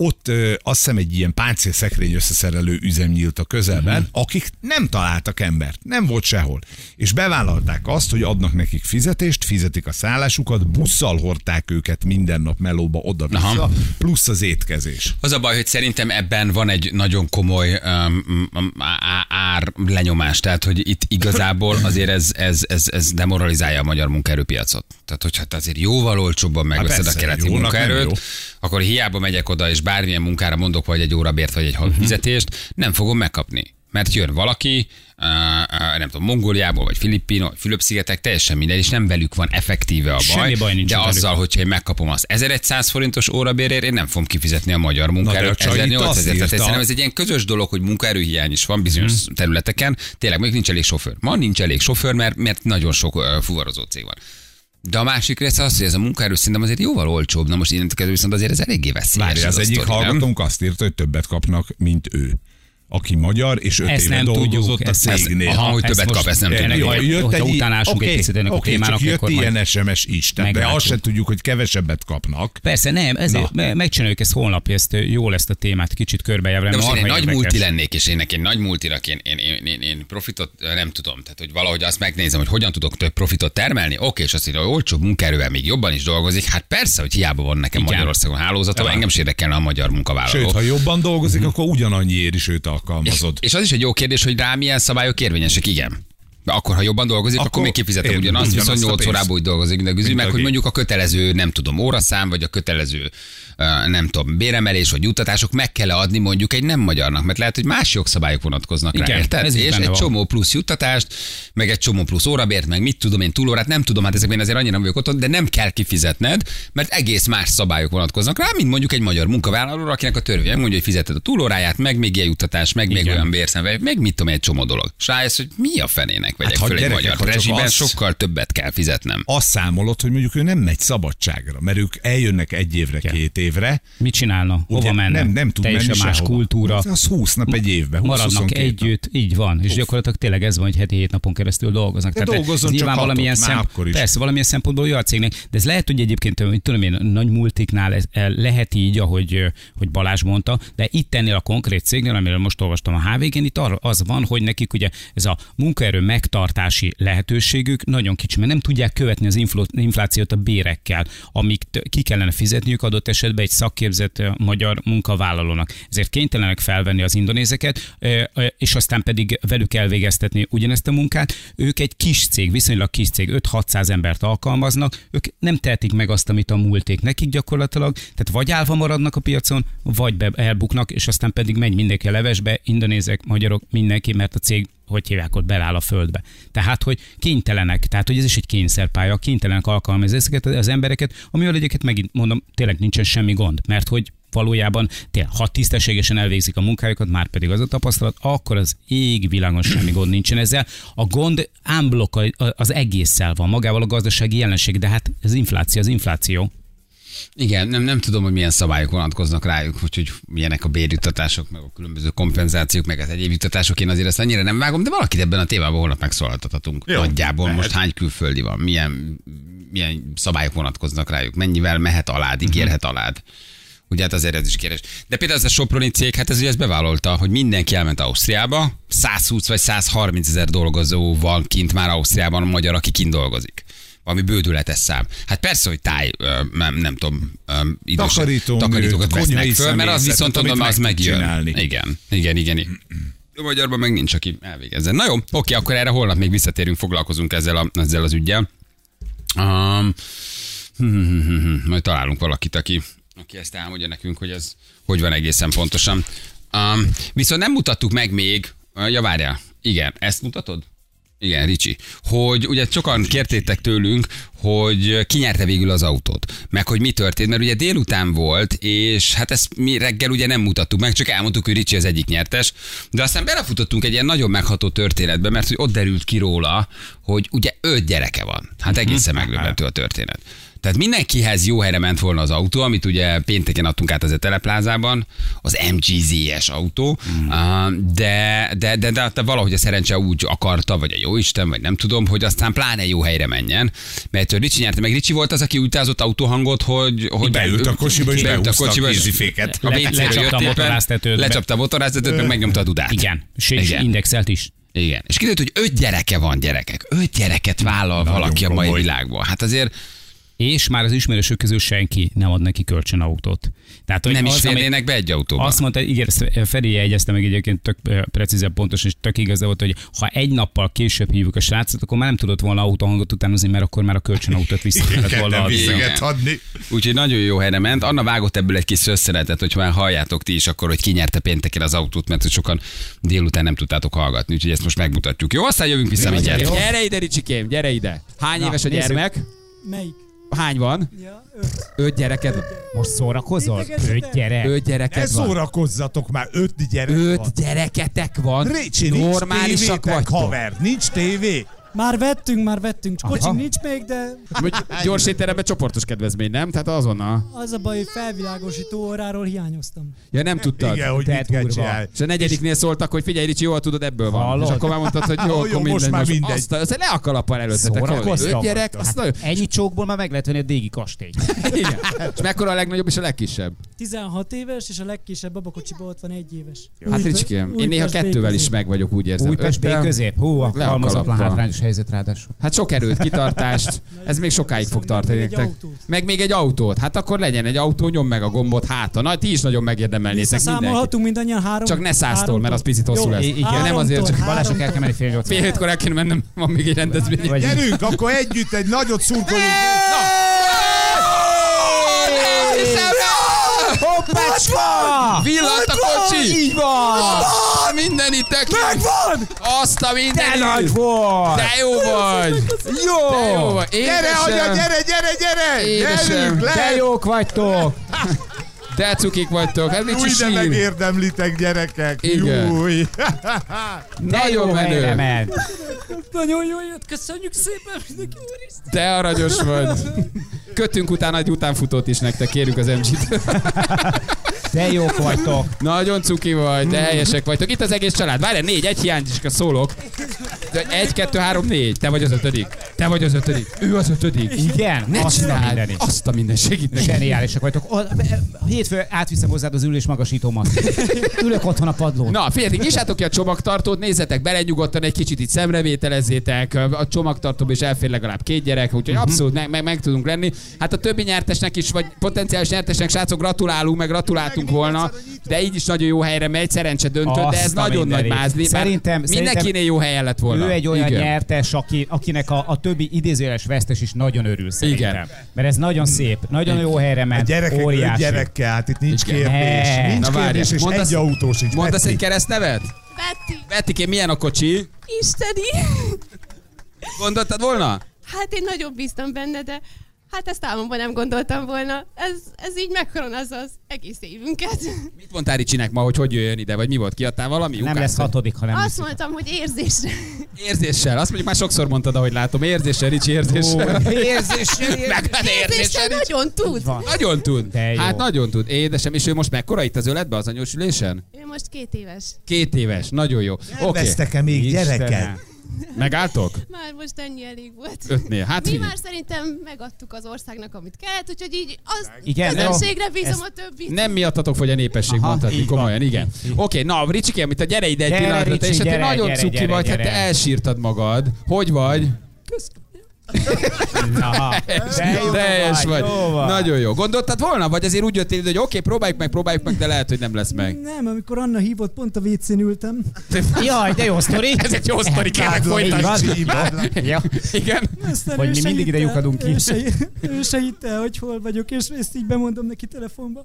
ott ö, azt hiszem egy ilyen páncélszekrény összeszerelő üzem nyílt a közelben, uh-huh. akik nem találtak embert, nem volt sehol. És bevállalták azt, hogy adnak nekik fizetést, fizetik a szállásukat, busszal hordták őket minden nap melóba oda-vissza, plusz az étkezés. Az a baj, hogy szerintem ebben van egy nagyon komoly um, um, ár lenyomás, tehát hogy itt igazából azért ez, ez, ez, ez demoralizálja a magyar munkaerőpiacot. Tehát, hogyha te azért jóval olcsóbban megveszed a persze, keleti jónak nem munkaerőt. Akkor hiába megyek oda, és bármilyen munkára mondok, vagy egy órabért, vagy egy havi Mhm. fizetést, nem fogom megkapni. Mert jön valaki, nem tudom, Mongóliából, vagy Filippino, vagy Fülöp-szigetek, teljesen mindegy, és nem velük van effektíve a baj. Semmi baj nincs de velük. azzal, hogyha én megkapom az 1100 forintos órabérért, én nem fogom kifizetni a magyar munkaerőt csaj itt 1800 azt ezért. Tehát szerintem ez egy ilyen közös dolog, hogy munkaerőhiány is van bizonyos Mhm. területeken. Tényleg még nincs elég sofőr. Ma nincs elég sofőr, mert, mert nagyon sok uh, fuvarozó cég van. De a másik része az, hogy ez a munkaerő szerintem azért jóval olcsóbb. Na most innentől kezdve viszont azért ez eléggé veszélyes. Várj, az a egyik sztori, nem? hallgatónk azt írta, hogy többet kapnak, mint ő. Aki magyar, és öt Ezt éve nem dolgozott tudjuk, a ezt- ezt- cégnél. Aha, hogy többet kap, ezt nem tudjuk. majd- Jött egy, utánásunk egy oké, picit ennek a oké, témának, csak jött ilyen SMS is, tehát de azt se tudjuk, hogy kevesebbet kapnak. Persze nem, ezért me- megcsináljuk ezt holnap, ezt jól ezt a témát kicsit körbejárni. De most én egy nagy multi lennék, és én egy nagy multirak én, én, én, én, én profitot nem tudom. Tehát, hogy valahogy azt megnézem, hogy hogyan tudok több profitot termelni. Oké, és azt írja, hogy olcsóbb munkaerővel még jobban is dolgozik. Hát persze, hogy hiába van nekem Igen. Magyarországon hálózatom, engem is érdekelne a magyar munkavállaló. Sőt, ha jobban dolgozik, akkor ugyanannyiért is őt és, alkalmazod. és az is egy jó kérdés, hogy rá milyen szabályok érvényesek, igen. De akkor, ha jobban dolgozik, akkor, Akkor még kifizetem ér- ugyanazt, ugyanazt viszont a 8 pénzt. órában úgy dolgozik, Mint meg hogy mondjuk a kötelező, nem tudom, óraszám, vagy a kötelező, nem tudom, béremelés, vagy juttatások meg kell adni mondjuk egy nem magyarnak, mert lehet, hogy más jogszabályok vonatkoznak rá, Igen, érted? ez És egy van. csomó plusz juttatást, meg egy csomó plusz órabért, meg mit tudom én, túlórát, nem tudom, hát ezekben azért annyira nem vagyok otthon, de nem kell kifizetned, mert egész más szabályok vonatkoznak rá, mint mondjuk egy magyar munkavállalóra, akinek a törvény mondja, hogy fizeted a túlóráját, meg még ilyen juttatás, meg még Igen. olyan bérszem, meg mit tudom, egy csomó dolog. És rájössz, hogy mi a fenének vegyek Hát, föl egy gyerekek, magyar rezsiben, az- sokkal többet kell fizetnem. azt számolod, hogy mondjuk ő nem megy szabadságra, mert ők eljönnek egy évre, két évre, évre. Mit csinálna? Hova menne? Nem, nem tud Teljesen menni más sehova. kultúra. Az, az 20 nap egy évben. 20 maradnak 22 nap. együtt, így van, és gyakorlatilag tényleg ez van, hogy heti hét napon keresztül dolgoznak. De dolgozzon ez csak nyilván hatot, valamilyen is. Persze, valamilyen szempontból jó a cégnek, de ez lehet, hogy egyébként, mit tudom én, nagy multiknál ez, eh, lehet így, ahogy, hogy Balázs mondta, de itt ennél a konkrét cégnél, amiről most olvastam a HVG-n, itt az van, hogy nekik ugye ez a munkaerő megtartási lehetőségük nagyon kicsi, mert nem tudják követni az inflációt a bérekkel, amik ki kellene fizetniük adott esetben egy szakképzett magyar munkavállalónak. Ezért kénytelenek felvenni az indonézeket, és aztán pedig velük elvégeztetni ugyanezt a munkát. Ők egy kis cég, viszonylag kis cég, 5-600 embert alkalmaznak, ők nem tehetik meg azt, amit a múlték nekik gyakorlatilag, tehát vagy állva maradnak a piacon, vagy be elbuknak, és aztán pedig megy mindenki a levesbe, indonézek, magyarok, mindenki, mert a cég hogy hívják, ott beláll a földbe. Tehát, hogy kénytelenek, tehát, hogy ez is egy kényszerpálya, kénytelenek alkalmazni ezeket az embereket, amivel egyébként megint mondom, tényleg nincsen semmi gond, mert hogy valójában tényleg, ha tisztességesen elvégzik a munkájukat, már pedig az a tapasztalat, akkor az ég világon semmi gond nincsen ezzel. A gond ámblok az egésszel van, magával a gazdasági jelenség, de hát az infláció, az infláció. Igen, nem, nem tudom, hogy milyen szabályok vonatkoznak rájuk, hogy, hogy milyenek a bérjuttatások, meg a különböző kompenzációk, meg az egyéb juttatások. Én azért ezt annyira nem vágom, de valakit ebben a témában holnap megszólaltathatunk. Jó, Nagyjából lehet. most hány külföldi van, milyen, milyen szabályok vonatkoznak rájuk, mennyivel mehet alád, ígérhet alád. Ugye hát azért ez is kérdés. De például ez a Soproni cég, hát ez ugye ezt bevállalta, hogy mindenki elment Ausztriába, 120 vagy 130 ezer dolgozó van kint már Ausztriában, a magyar, aki kint dolgozik. Valami bődületes szám. Hát persze, hogy táj, nem, nem tudom, Takarítónő, takarítókat vesznek föl, mert az viszont mondom, az megjön. csinálni. Igen, igen, igen. A magyarban meg nincs, aki elvégezzen. Na jó, oké, akkor erre holnap még visszatérünk, foglalkozunk ezzel, a, ezzel az ügyel. Um, majd találunk valakit, aki, aki ezt elmondja nekünk, hogy ez hogy van egészen pontosan. Um, viszont nem mutattuk meg még, ja várjál, igen, ezt mutatod? Igen, Ricsi. Hogy ugye sokan kértétek tőlünk, hogy ki nyerte végül az autót, meg hogy mi történt, mert ugye délután volt, és hát ezt mi reggel ugye nem mutattuk meg, csak elmondtuk, hogy Ricsi az egyik nyertes, de aztán belefutottunk egy ilyen nagyon megható történetbe, mert hogy ott derült ki róla, hogy ugye öt gyereke van. Hát egészen megdöbbentő a történet. Tehát mindenkihez jó helyre ment volna az autó, amit ugye pénteken adtunk át az Eteleplázában, az MGZ-es autó, mm. de, de, de, de, de valahogy a szerencse úgy akarta, vagy a jóisten, vagy nem tudom, hogy aztán pláne jó helyre menjen. Mert Ricsi nyerte, meg Ricsi volt az, aki utázott autóhangot, hogy, hogy Beült a kocsiba, és beült a a kocsiba, és kéziféket. A Le- WC-ről lecsapta a. Lecsapta a motorháztetőt, meg megnyomta a dudát. Igen, és, indexelt is. Igen. És kiderült, hogy öt gyereke van gyerekek. Öt gyereket vállal Nagyon valaki a mai világban. Hát azért És már az ismerősök közül senki nem ad neki kölcsönautót. Tehát, hogy nem is az, ami- férnének be egy autóba. Azt mondta, igen, ezt Feri jegyezte meg egyébként tök ö, precízen pontos, és tök igaz volt, hogy ha egy nappal később hívjuk a srácot, akkor már nem tudott volna autóhangot utánozni, mert akkor már a kölcsönautót vissza kellett volna adni. Úgyhogy nagyon jó helyre ment. Anna vágott ebből egy kis szösszenetet, hogy már halljátok ti is akkor, hogy ki nyerte pénteken az autót, mert hogy sokan délután nem tudtátok hallgatni. Úgyhogy ezt most megmutatjuk. Jó, aztán jövünk vissza mindjárt. Gyere ide, Ricsikém, gyere ide. Hány Na, éves a nézzük. gyermek? Melyik? Hány van? Ja, öt. Öt gyereked? Most szórakozol? Öt gyerek. Öt Ne gyereked van. szórakozzatok már, öt gyerek van. Öt gyereketek van. Récsi, nincs Normálisak tévétek, vagytok. haver, nincs tévé. Már vettünk, már vettünk. Aha. Kocsink nincs még, de gyors étteremben csoportos kedvezmény, nem? Tehát azonnal. az a baj, hogy felvilágosító óráról hiányoztam. Ja, nem tudtad. Igen, hogy Te mit kell. És a negyediknél szóltak, hogy figyelj, Ricsi, jól tudod, ebből van. Hallod? És akkor már mondtad, hogy jó, Jó, akkor most mindegy. már mindegy. Azt, azt le a kalappal előttetek. Öt gyerek, azt nagyon... Ennyi csókból már meg lehet venni a Dégi kastély. Igen. És mekkora a legnagyobb és a legkisebb? 16 éves, és a legkisebb babakocsiba ott van egy éves. Hát Ricsikém, én néha kettővel is meg vagyok, úgy érzem. Újpest B közép. Hú, a Le hátrányos helyzet ráadásul. Hát sok erőt, kitartást. Ez még sokáig fog tartani nektek. Meg még egy autót. Hát akkor legyen egy autó, nyom meg a gombot hátra. Na, ti is nagyon megérdemelnétek mindenki. Visszaszámolhatunk mindannyian három. Csak ne száztól, mert az picit hosszú lesz. igen. Nem azért, csak Balázsok el kell menni fél nyolc. fél hétkor el kéne mennem, van még egy rendezvény. Gyerünk, akkor együtt egy nagyot szurkolunk. Hoppácska! Villant a kocsi! Így van! Minden itt Megvan! Azt a minden! De nagy volt! De jó vagy! Jó! De jó vagy! Gyere, Édesem! anya, gyere, gyere, gyere! Édesem. Gyerünk, De jók vagytok! De cukik vagytok, Új, nincs sír. megérdemlitek, gyerekek. Igen. Júj. Nagyon menő. Nagyon jó jött, köszönjük szépen mindenki. Te aranyos vagy. Kötünk utána egy utánfutót is nektek, kérjük az MG-t. De jók vagytok. Nagyon cuki vagy, de helyesek vagytok. Itt az egész család. Várj, négy, egy hiányzik, szólok. De Egy, kettő, három, négy. Te vagy az ötödik. Te vagy az ötödik. Ő az ötödik. Igen? Ne Azt a csináld. mindenit. Azt a minden segít neki. Zseniálisak vagytok. A- a- Hétfő átviszem hozzád az ülés magasítómat. Ülök otthon a padlón. Na, figyeljetek, nyissátok ki a csomagtartót, nézzetek bele nyugodtan, egy kicsit itt szemrevételezzétek, a csomagtartóban is elfér legalább két gyerek, úgyhogy Mhm. abszolút meg, meg, meg, tudunk lenni. Hát a többi nyertesnek is, vagy potenciális nyertesnek, srácok, gratulálunk, meg gratuláltunk volna, de így is nagyon jó helyre megy, szerencse döntött, de ez Azt a nagyon nagy mindenit. mázli. Bár Szerintem- mindenkinél szerintem jó helyen lett volna. Ő egy olyan Igen. nyertes, aki, akinek a, a többi idézőjeles vesztes is nagyon örül szerintem. Igen. Mert ez nagyon szép, nagyon jó helyre A ment, gyerekek, öt óriási. gyerekkel, hát itt nincs Igen. kérdés. Ne. Nincs Na, várj, kérdés, és mondasz- egy autó sincs. Mondasz egy keresztnevet? Betty, Bettikém, milyen a kocsi? isteni! Gondoltad volna? Hát én nagyon bíztam benne, de hát ezt álmomban nem gondoltam volna. Ez, ez így megkoronázza az egész évünket. Mit mondtál Ricsinek ma, hogy hogy jöjjön ide, vagy mi volt? Kiadtál valami? Nem Ukász? lesz hatodik, ha nem Azt lesz. mondtam, hogy érzésre. Érzéssel. Azt mondjuk már sokszor mondtad, ahogy látom. Érzéssel, Ricsi, érzéssel. Érzéssel, hát Érzésre érzéssel, Ricsi. nagyon tud. van. Nagyon tud. De jó. Hát nagyon tud. Édesem, és ő most mekkora itt az öletbe az anyós ülésen? Ő most két éves. Két éves. Nagyon jó. Nem Oké. vesztek-e még gyereket? Megálltok? Már most ennyi elég volt. Ötnél. Hát Mi figyelj. már szerintem megadtuk az országnak, amit kellett, úgyhogy így az Igen, közönségre jó. bízom Ezt- a többit. Nem miattatok fogy a népesség, Aha, mondhatni így komolyan, igen. Oké, na, Ricsikém, amit a gyere ide egy Gyere, pillanatra, te, Ricsi, és hát te gyere, nagyon gyere, cuki gyere, vagy, hát te gyere. elsírtad magad. Hogy vagy? Na, de jó De helyes vagy. jó vagy. Nagyon jó. Gondoltad volna, vagy azért úgy jöttél, hogy oké, próbáljuk meg, próbáljuk meg, de lehet, hogy nem lesz meg. Nem, amikor Anna hívott, pont a WC-n ültem. Jaj, de jó sztori. Ez egy jó sztori, kérlek, folytasd. Ja. Igen. Aztán ő mi mindig ide lyukadunk ki. Ő se, ő se hitte, hogy hol vagyok, és ezt így bemondom neki telefonba.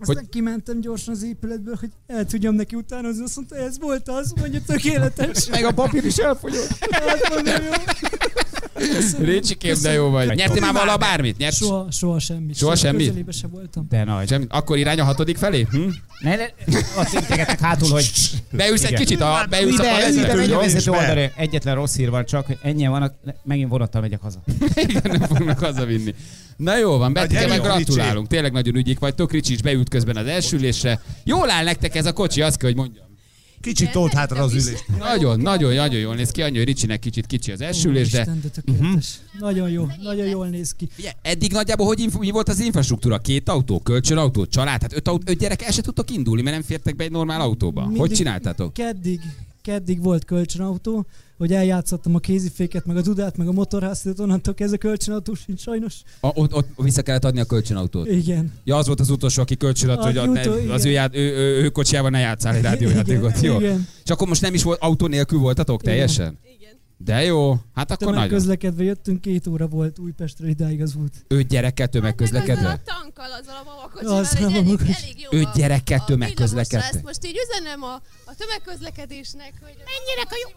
Aztán hogy... kimentem gyorsan az épületből, hogy el tudjam neki utánozni. Azt mondta, ez volt az, mondja, tökéletes. Meg a papír is elfogyott. Hát mondom, jó. Ricsikém, de jó vagy. Nyertél már vala bármit? Nyert? Soha, soha semmit. Soha semmit? Közelébe se voltam. De nagy. Semmi. Akkor irány a hatodik felé? Hm? Ne, ne, azt integetek hátul, hogy Beülsz egy kicsit, a, beülsz a ide, ide vezetőn, megy a vezető oldalra. Egyetlen rossz hír van, csak ennyien vannak, megint vonattal megyek haza. Igen, nem fognak hazavinni. Na jó van, Betike, meg gratulálunk. Tényleg nagyon ügyik vagytok. Ricsi is beült közben az első ülésre. Jól áll nektek ez a kocsi, azt kell, hogy mondjam. Kicsit tolt hátra az ülés. Nagyon, nagyon, nagyon jól néz ki. Annyi, hogy Ricsinek kicsit kicsi az első ülés, de Isten, de tökéletes. Nagyon jó, nagyon jól néz ki. Ugye, eddig nagyjából hogy inf- mi volt az infrastruktúra? Két autó, kölcsönautó, család? Hát öt, autó, öt gyerek el se tudtok indulni, mert nem fértek be egy normál autóba. Hogy Mindig- csináltátok? Keddig, keddig volt kölcsönautó, hogy eljátszottam a kéziféket, meg a dudát, meg a motorházat, onnantól kezdve kölcsönautó sincs sajnos. A, ott, ott vissza kellett adni a kölcsönautót. Igen. Ja, az volt az utolsó, aki kölcsönadta, hogy a, ne, jutó, az ő, ját, ő, ő, ő kocsijával ne játszál egy rádiójátékot. Jó. Igen. És akkor most nem is volt autó nélkül voltatok teljesen? De jó, hát akkor nagyon. Tömegközlekedve jöttünk, két óra volt Újpestről idáig az út. Öt gyerekkel Meg azzal tömegközlekedve? a tankkal, azzal a babakocsival, Azzal egy a elég, jó. Öt gyerekkel villamosra. Ezt most így üzenem a, a tömegközlekedésnek, hogy mennyire könnyű.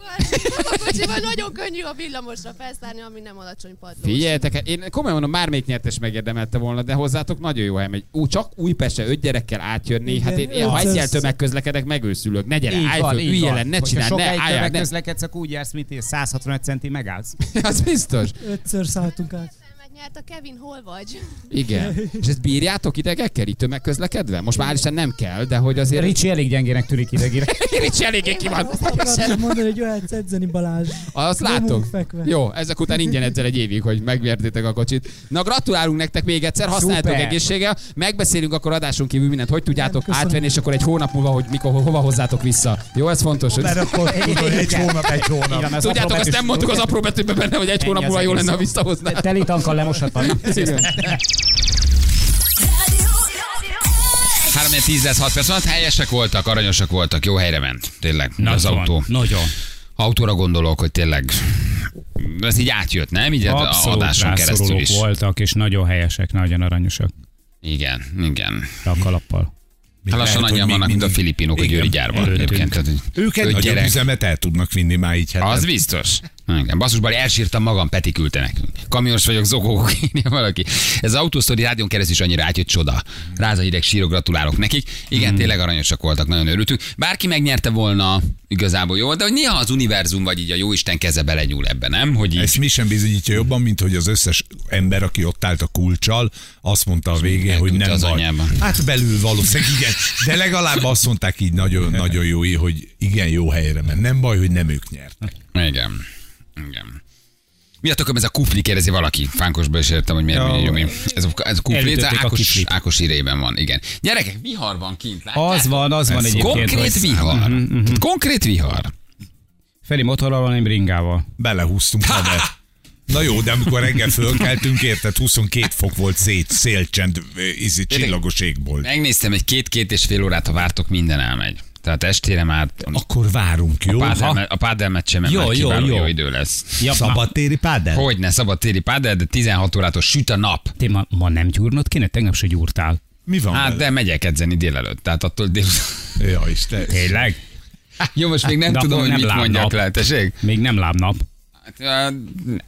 A kocsival nagyon könnyű a villamosra felszállni, ami nem alacsony padlós. Figyeljetek, én komolyan mondom, bármelyik nyertes megérdemelte volna, de hozzátok nagyon jó hely. Ú, csak Újpestre öt gyerekkel átjönni, Igen, hát én, én ha ötször- egyel tömegközlekedek, megőszülök. Ne gyere, állj föl, ne csináld, ne álljál, ne. tömegközlekedsz, akkor úgy jársz, mint én, 165 centi megállsz. Az biztos. Ötször szálltunk át. Megnyert a Kevin, hol vagy? Igen. És ezt bírjátok idegekkel így tömegközlekedve? Most már is nem kell, de hogy azért... Ricsi elég gyengének tűnik idegire. Ricsi eléggé ki van. Akartam mondani, hogy jöhetsz edzeni Balázs. Azt látok. Jó, ezek után ingyen edzel egy évig, hogy megnyertétek a kocsit. Na gratulálunk nektek még egyszer, használjátok egészséggel. Megbeszélünk akkor adáson kívül mindent, hogy tudjátok köszönöm. átvenni, és akkor egy hónap múlva, hogy mikor, hova hozzátok vissza. Jó, ez fontos. Hogy... Egy hónap, egy hónap. Igen, Tudjátok, azt nem mondtuk az apró betűben benne, hogy egy hónap múlva jó lenne, ha visszahozná. Teli tankkal lemoshatlan. Igen. 3 10 lesz 6 perc alatt helyesek voltak, aranyosak voltak, jó helyre ment. Tényleg, az autó. Nagyon. Autóra gondolok, hogy tényleg ez így átjött, nem? Így a Abszolút adáson keresztül is. voltak, és nagyon helyesek, nagyon aranyosak. Igen, igen. A kalappal. Hát lassan annyian vannak, mint a filipinok a győri gyárban egyébként. Tehát, hogy Ők egy öt nagyobb gyerek. üzemet el tudnak vinni már így. Hát Az biztos. Igen, basszus, Bali, elsírtam magam, Peti küldte nekünk. Kamions vagyok, zokók, írja valaki. Ez az autósztori rádión keresztül is annyira átjött csoda. Ráza hideg sírok, gratulálok nekik. Igen, Hmm. tényleg aranyosak voltak, nagyon örültünk. Bárki megnyerte volna, igazából jó, de hogy néha az univerzum vagy így a jóisten keze belenyúl ebbe, nem? Hogy így... Ezt mi sem bizonyítja jobban, mint hogy az összes ember, aki ott állt a kulcsal, azt mondta a végén, hogy nem az baj. anyába. Hát belül valószínűleg igen, de legalább azt mondták így nagyon, nagyon jó, hogy igen, jó helyre ment. Nem baj, hogy nem ők nyertek. Igen. Igen. Mi a tököm ez a kupli, kérdezi valaki. Fánkosban is értem, hogy miért Ja, mi. Ez a, ez a kupli, ez a Ákos. Ákos írében van, igen. Gyerekek, vihar van kint, látjátok? Az van, az van Ez egyébként. Konkrét hogy- vihar. Mhm, Tehát Konkrét vihar. Feli motorral van, én bringával. Belehúztunk haver. Na jó, de amikor reggel fölkeltünk, érted, 22 fok volt szét, szélcsend, izi, csillagos égbolt. Megnéztem, egy két-két és fél órát, ha vártok, minden elmegy. Tehát estére már Akkor várunk, jó? a pádel, a pádelmet sem, mert Jó, már jó, jó, jó. idő lesz. Ja, Szabadtéri pádel? Hogyne, szabad téli pádel, de 16 órától süt a nap. te ma, ma nem gyúrnod kéne? Tegnap se gyúrtál. Mi van Hát, vele? de megyek edzeni délelőtt, tehát attól dél... Ja, Isten. Tényleg? Jó, most még nem De tudom, hogy nem mit mondjak lábnap. le, tessék? Még nem lábnap. Hát,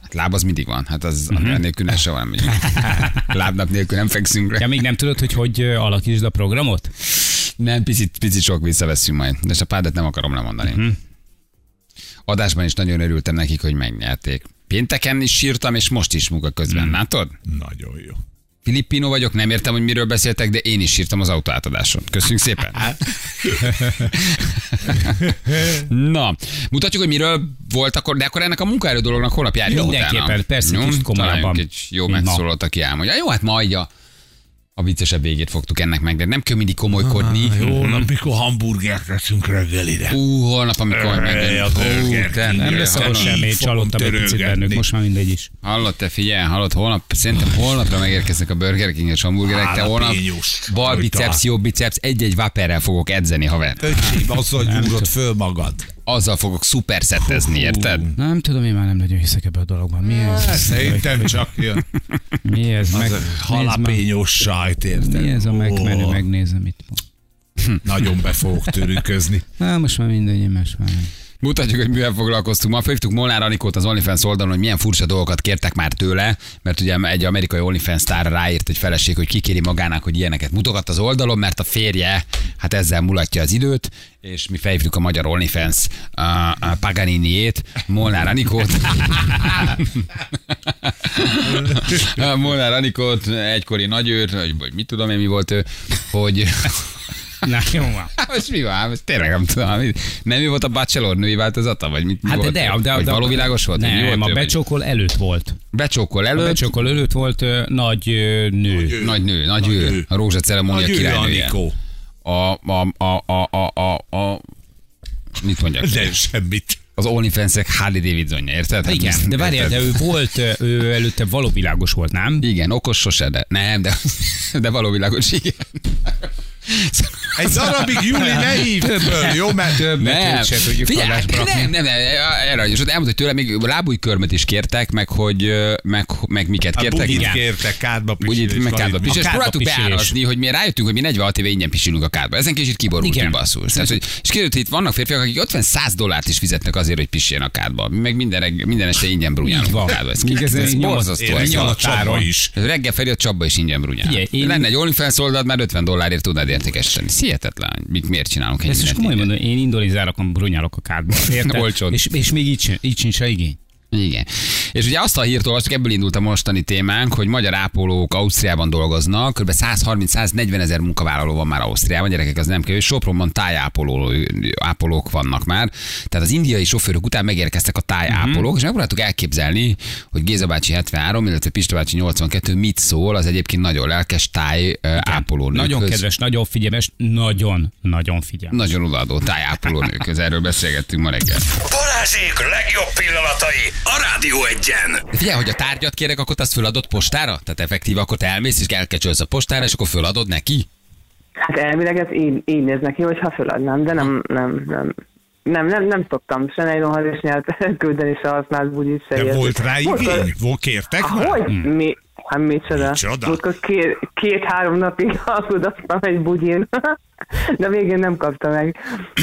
hát láb az mindig van, hát az uh-huh. nélkül se van. Lábnap nélkül nem fekszünk Ja, le. még nem tudod, hogy hogy alakítsd a programot? Nem, picit, picit sok visszaveszünk majd. De a pádet nem akarom lemondani. Uh-huh. Adásban is nagyon örültem nekik, hogy megnyerték. Pénteken is sírtam, és most is munka közben. Mm. Látod? Nagyon jó. Filippino vagyok, nem értem, hogy miről beszéltek, de én is sírtam az autó átadáson. Köszönjük szépen. Na, mutatjuk, hogy miről volt akkor, de akkor ennek a munkaerő dolognak holnap járjuk Mindenképpen, utána. persze, kicsit komolyabban. Találjunk egy jó megszólalót, aki elmondja. Jó, hát majd a, a viccesebb végét fogtuk ennek meg, de nem kell mindig komolykodni. Jó, na, mikor hamburgert veszünk reggelire. Ú, holnap, amikor meg... Nem lesz abban semmi, csalódtam egy picit bennük, most már mindegy is. Hallott, te figyelj, hallott, holnap, szerintem holnapra megérkeznek a Burger King és hamburgerek, te holnap bal biceps, jobb biceps, egy-egy vaperrel fogok edzeni, haver. Öcsém, azzal gyúrod föl magad. Azzal fogok szuperszettezni, érted? Nem tudom, én már nem nagyon hiszek ebbe a dologban. Mi ez? Szerintem csak jön. Mi ez? Meg, halapényos sajt, érted? Mi ez a megmenő? Megnézem itt. Nagyon be fogok törőközni. Na, most már mindegy, én más már nem. Mutatjuk, hogy mivel foglalkoztunk. Ma felhívtuk Molnár Anikót az OnlyFans oldalon, hogy milyen furcsa dolgokat kértek már tőle, mert ugye egy amerikai OnlyFans sztár ráírt egy feleség, hogy kikéri magának, hogy ilyeneket mutogat az oldalon, mert a férje hát ezzel mulatja az időt, és mi felhívtuk a magyar OnlyFans a, a Paganiniét, Molnár Anikót. Molnár Anikót, egykori nagyőr, vagy mit tudom én, mi volt ő, hogy Na, jó van. Hát most mi van? Most tényleg nem tudom. Nem mi volt a Bachelor női változata? Vagy mit mi Hát de, volt? de, de, Vagy de, való világos volt? Nem, volt a becsókol előtt volt. Becsókol A előtt. becsókol előtt volt ö, nagy ö, nő. Nagy nő, nagy, Nagy ő. ő. A rózsaceremónia királynője. Anikó. A, a, a, a, a, a, a, mit mondjak? De semmit. Az OnlyFans-ek Harley Davidsonja, érted? Hát Igen, de várjál, de ő volt, ő előtte való világos volt, nem? Igen, okos sose, de nem, de, de való világos, igen. Egy darabig Júli ne hívd föl, jó? Mert Nem, se tudjuk Figyelj, rakni. nem, nem, nem, elrajos. Elmondta, hogy tőle még lábújkörmöt is kértek, meg hogy, meg, meg miket a kértek. bugit kértek, kádba pisilés. itt meg kádba pisilés. És próbáltuk beárazni, hogy mi rájöttünk, hogy mi 46 éve ingyen pisilünk a kádba. Ezen kicsit kiborultunk Igen. basszus. Tehát, hogy, és kiderült, hogy itt vannak férfiak, akik 50-100 dollárt is fizetnek azért, hogy piséljen a kádba. Mi meg minden, minden este ingyen brúnyálunk Így a kádba. Ez, ez ez, borzasztó. Ez a csapba is. reggel felé a csapba is ingyen én- Lenne egy OnlyFans oldalt, már 50 dollárért tudnád értékesíteni. Hihetetlen. Mit, miért csinálunk egy Ezt most komolyan mondom, én indolizárakon brunyálok a kádba. Olcsón. És, és még így, így sincs rá igény. Igen. És ugye azt a hírt olvastuk, ebből indult a mostani témánk, hogy magyar ápolók Ausztriában dolgoznak, kb. 130-140 ezer munkavállaló van már Ausztriában, gyerekek, az nem kevés. Sopronban tájápoló, ápolók vannak már. Tehát az indiai sofőrök után megérkeztek a tájápolók, Mhm. és megpróbáltuk elképzelni, hogy Géza bácsi 73, illetve Pista bácsi 82 mit szól az egyébként nagyon lelkes táj. Nagyon kedves, nagyon figyelmes, nagyon, nagyon figyelmes. Nagyon odaadó tájápolónőkhöz. Erről beszélgettünk ma reggel. Balázsék legjobb pillanatai a Rádió egyen. De figyelj, hogy a tárgyat kérek, akkor azt föladod postára? Tehát effektív, akkor te elmész és elkecsölsz a postára, és akkor föladod neki? Hát elvileg ez így, így néz neki, hogyha föladnám, de nem, nem, nem. Nem, nem, nem szoktam se nyert küldeni, se használt bugyit, se De ilyet. volt rá igény? Volt kértek már? Hogy? Mi? Hát micsoda? Micsoda? Múltkor két, két-három napig alkudoztam egy bugyin. De a végén nem kapta meg.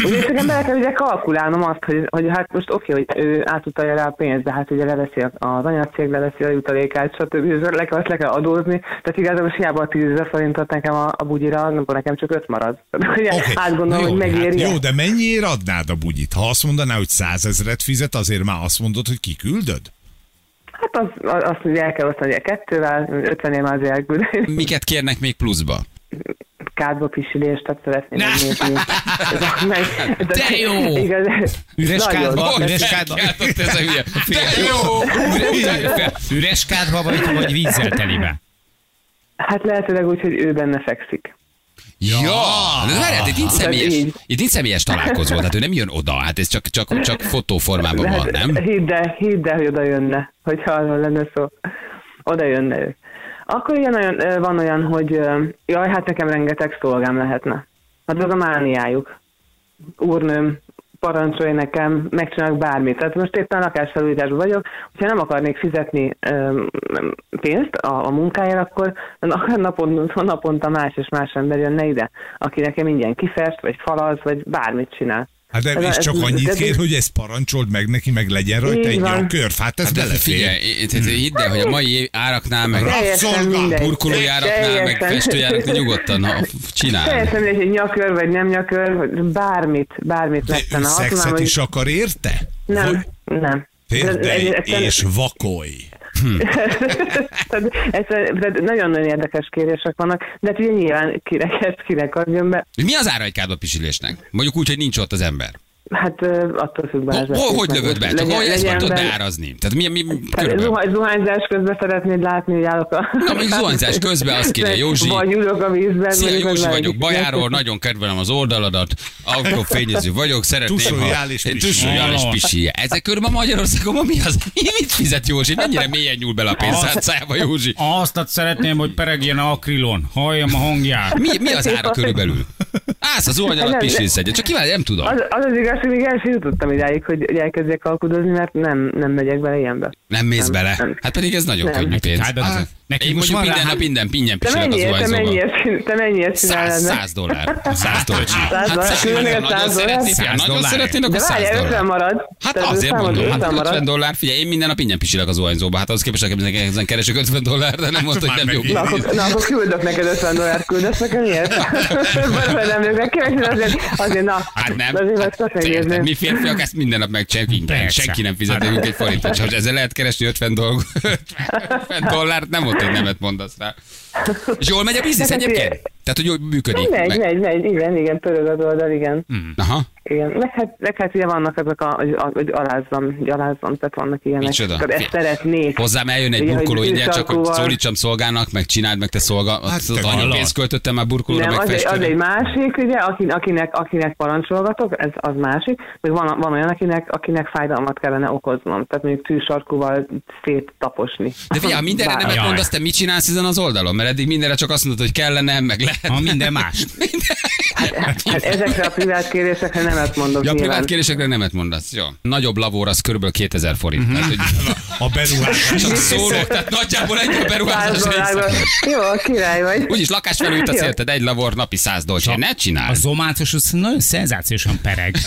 Ugye csak bele kell ugye kalkulálnom azt, hogy, hogy hát most oké, hogy ő átutalja rá a pénzt, de hát ugye leveszi a- az anyacég, leveszi a jutalékát, stb. és Le kell, azt le kell adózni. Tehát igazából most hiába a 10 ezer forintot nekem a, a bugyira, akkor nekem csak 5 marad. Tehát ugye Oké. átgondolom, Jó, hogy megéri. hát jó, de mennyiért adnád a bugyit? Ha azt mondaná, hogy százezret fizet, azért már azt mondod, hogy kiküldöd? Hát az, az, azt ugye el kell osztani a kettővel, 50 év már azért elküldeni. Miket kérnek még pluszba? Kádba pisilést, tehát szeretném megnézni. A- De jó! Igaz, Üres kádba, üres kádba. ez a hülye? De jó! Üres kádba vagy, vagy vízzel telibe? Hát lehetőleg úgy, hogy ő benne fekszik. Ja, de várjál, itt nincs személyes, itt nincs személyes találkozó, tehát ő nem jön oda, hát ez csak, csak, csak fotóformában van, nem? Hidd el, hidd el, hogy oda jönne, hogyha arról lenne szó. Oda jönne ő. Akkor ilyen olyan, van olyan, hogy jaj, hát nekem rengeteg szolgám lehetne. Hát az a mániájuk. Úrnőm, parancsolj nekem, megcsinálok bármit. Tehát most éppen lakásfelújításban vagyok, hogyha nem akarnék fizetni ö, pénzt a, a munkáért, akkor napon, naponta más és más ember jönne ide, aki nekem ingyen kifest, vagy falaz, vagy bármit csinál. Hát de, Ez- és csak ez- annyit ez- kér, hogy ezt parancsold meg neki, meg legyen rajta egy van. nyakörv. Hát ez Hát belefér. figyelj, hidd el, hogy a mai áraknál, meg Teljesen Rabszolga, mindegy. burkolói áraknál, meg festőjáraknál nyugodtan ha, csinálni. Teljesen mindegy, hogy nyakör vagy nem nyakör, bármit, bármit De ő szexet is akar érte? nem, nem. Térdelj és vakolj. Tehát nagyon-nagyon érdekes kérések vannak, de hát ugye nyilván kinek ezt kinek adjon be. Mi az ára egy kádba pisilésnek? Mondjuk úgy, hogy nincs ott az ember. Hát attól függ be. Ho, ho, hogy lövöd be? Csak hogy ezt legyen tudod beárazni? Tehát mi, mi Hát körülbelül? zuhany, zuhányzás közben szeretnéd látni, hogy állok a... Na, mondjuk zuhanyzás közben azt kéne, Józsi. Vagy ülök a vízben. Szia, Józsi vagyok, Bajáról, nagyon kedvelem az oldaladat, autófényező vagyok, szeretném, Tusoljál és pisilj. Tusoljál és pisilj. Ezek körül a Magyarországon ma mi az? Mi mit fizet Józsi? Mennyire mélyen nyúl bele a pénztárcájába, Józsi? Azt szeretném, hogy peregjen a akrilon. Halljam a hangját. Mi, mi az ára körülbelül? Állsz az zuhany alatt pisilsz egyet, csak kíváncsi, nem tudom. Az, az az igaz, hogy még el sem jutottam idáig, hogy, hogy elkezdjek alkudozni, mert nem, nem megyek bele ilyenbe. Nem mész Nem, bele? nem. Hát pedig ez nagyon Nem. könnyű pénz. Hát, nekünk Én most van minden rá- nap minden pinnyen pisilek a mennyiért, te mennyiért, csinálod? 100, 100 dollár. 100 dollár. Száz dollár? Hát nagyon száz dollár? szeretnék, figyelj, 100 nagyon dollár. szeretnék, akkor De 100 várj, 50 dollár. marad. Hát azért mondom, 50 hát 50 marad. dollár, figyelj, én minden nap ingyen pisilek a zuhanyzóba, hát az képest nekem ezen keresek 50 dollár, de nem mondta, hogy nem jó. Na akkor, küldök neked 50 dollárt, küldesz nekem ilyet? Nem őket kíváncsi, azért, azért, na, Hát nem. azért Hát, mi férfiak ezt minden nap megcsináljuk ingyen. Senki nem fizet nekünk egy forintot. Csak ezzel lehet keresni 50, dolg, 50 dollárt, nem hogy nemet mondasz rá. És jól megy a biznisz Hát, egyébként? Tehát, hogy jól működik? Megy, Meg- megy, megy, igen, igen, pörög az oldal, igen. Aha. Igen, meg hát, meg hát ugye vannak ezek a, hogy, hogy alázzam, alázzam, tehát vannak ilyenek. Micsoda? Akkor ezt szeretnék. Hozzám eljön egy Ugye, burkoló ingyen, csak hogy szólítsam szolgának, meg csináld meg te szolga. Hát te annyi pénzt költöttem már burkolóra, Nem, meg az egy, az egy másik, ugye, akin, akinek, akinek parancsolgatok, ez az másik, meg van, van olyan, akinek, akinek fájdalmat kellene okoznom, tehát mondjuk tűsarkúval széttaposni. De figyelj, mindenre nemet Jaj. mondasz, te mit csinálsz ezen az oldalon? Mert eddig mindenre csak azt mondod, hogy kellene, meg lehet. Ha minden más. Hát ezekre a privát kérésekre nemet mondok Ja, a privát kérésekre nemet mondasz. Jó. Nagyobb lavór az kb. 2000 forint. Tehát, hogy A beruházás. csak szólok, tehát nagyjából egy a 100 beruházás. Jó, király vagy. Úgyis lakásfelújítasz Jó. érted, egy lavor napi 100 dolcsi. Ne A csináld. zomácos az nagyon szenzációsan pereg.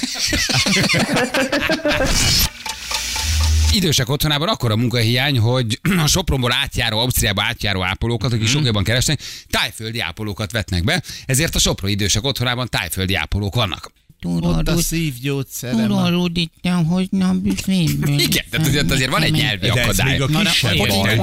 Idősek otthonában akkora munkahiány, hogy a Sopronból átjáró, Ausztriába átjáró ápolókat, akik sok jobban keresnek, tájföldi ápolókat vetnek be, ezért a Sopron idősek otthonában tájföldi ápolók vannak. Ott a szívgyógyszerem. Tudod, itt nem hoznom büféből. Igen, tehát azért, azért van egy nyelvi De ez akadály. még a kisebb baj.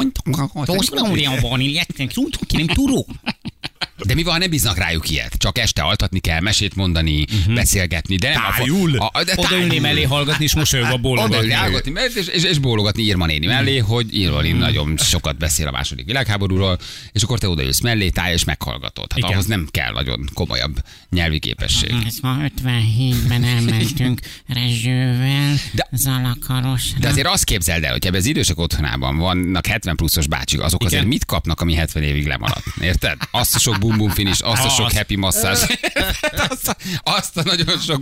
De mi van, ha nem bíznak rájuk ilyet? Csak este altatni kell, mesét mondani, beszélgetni, de nem Tájul? A, a, de Odaülni mellé hallgatni, és mosolyogva bólogatni. Odaülni, hallgatni, és, és, és bólogatni Irma néni mellé, hogy Irma néni nagyon sokat beszél a második világháborúról, és akkor te odaülsz mellé, táj, és meghallgatod. Hát Igen. ahhoz nem kell nagyon komolyabb nyelvi képesség. Ezt ma 57-ben elmentünk Rezsővel, De- Zalakarosra. De azért azt képzeld el, hogy ebben az idősek otthonában vannak 70 pluszos bácsik, azok Igen. azért mit kapnak, ami 70 évig lemaradt? Érted? Azt a sok bum bum finish, azt a sok happy masszázs. azt, a, azt a nagyon sok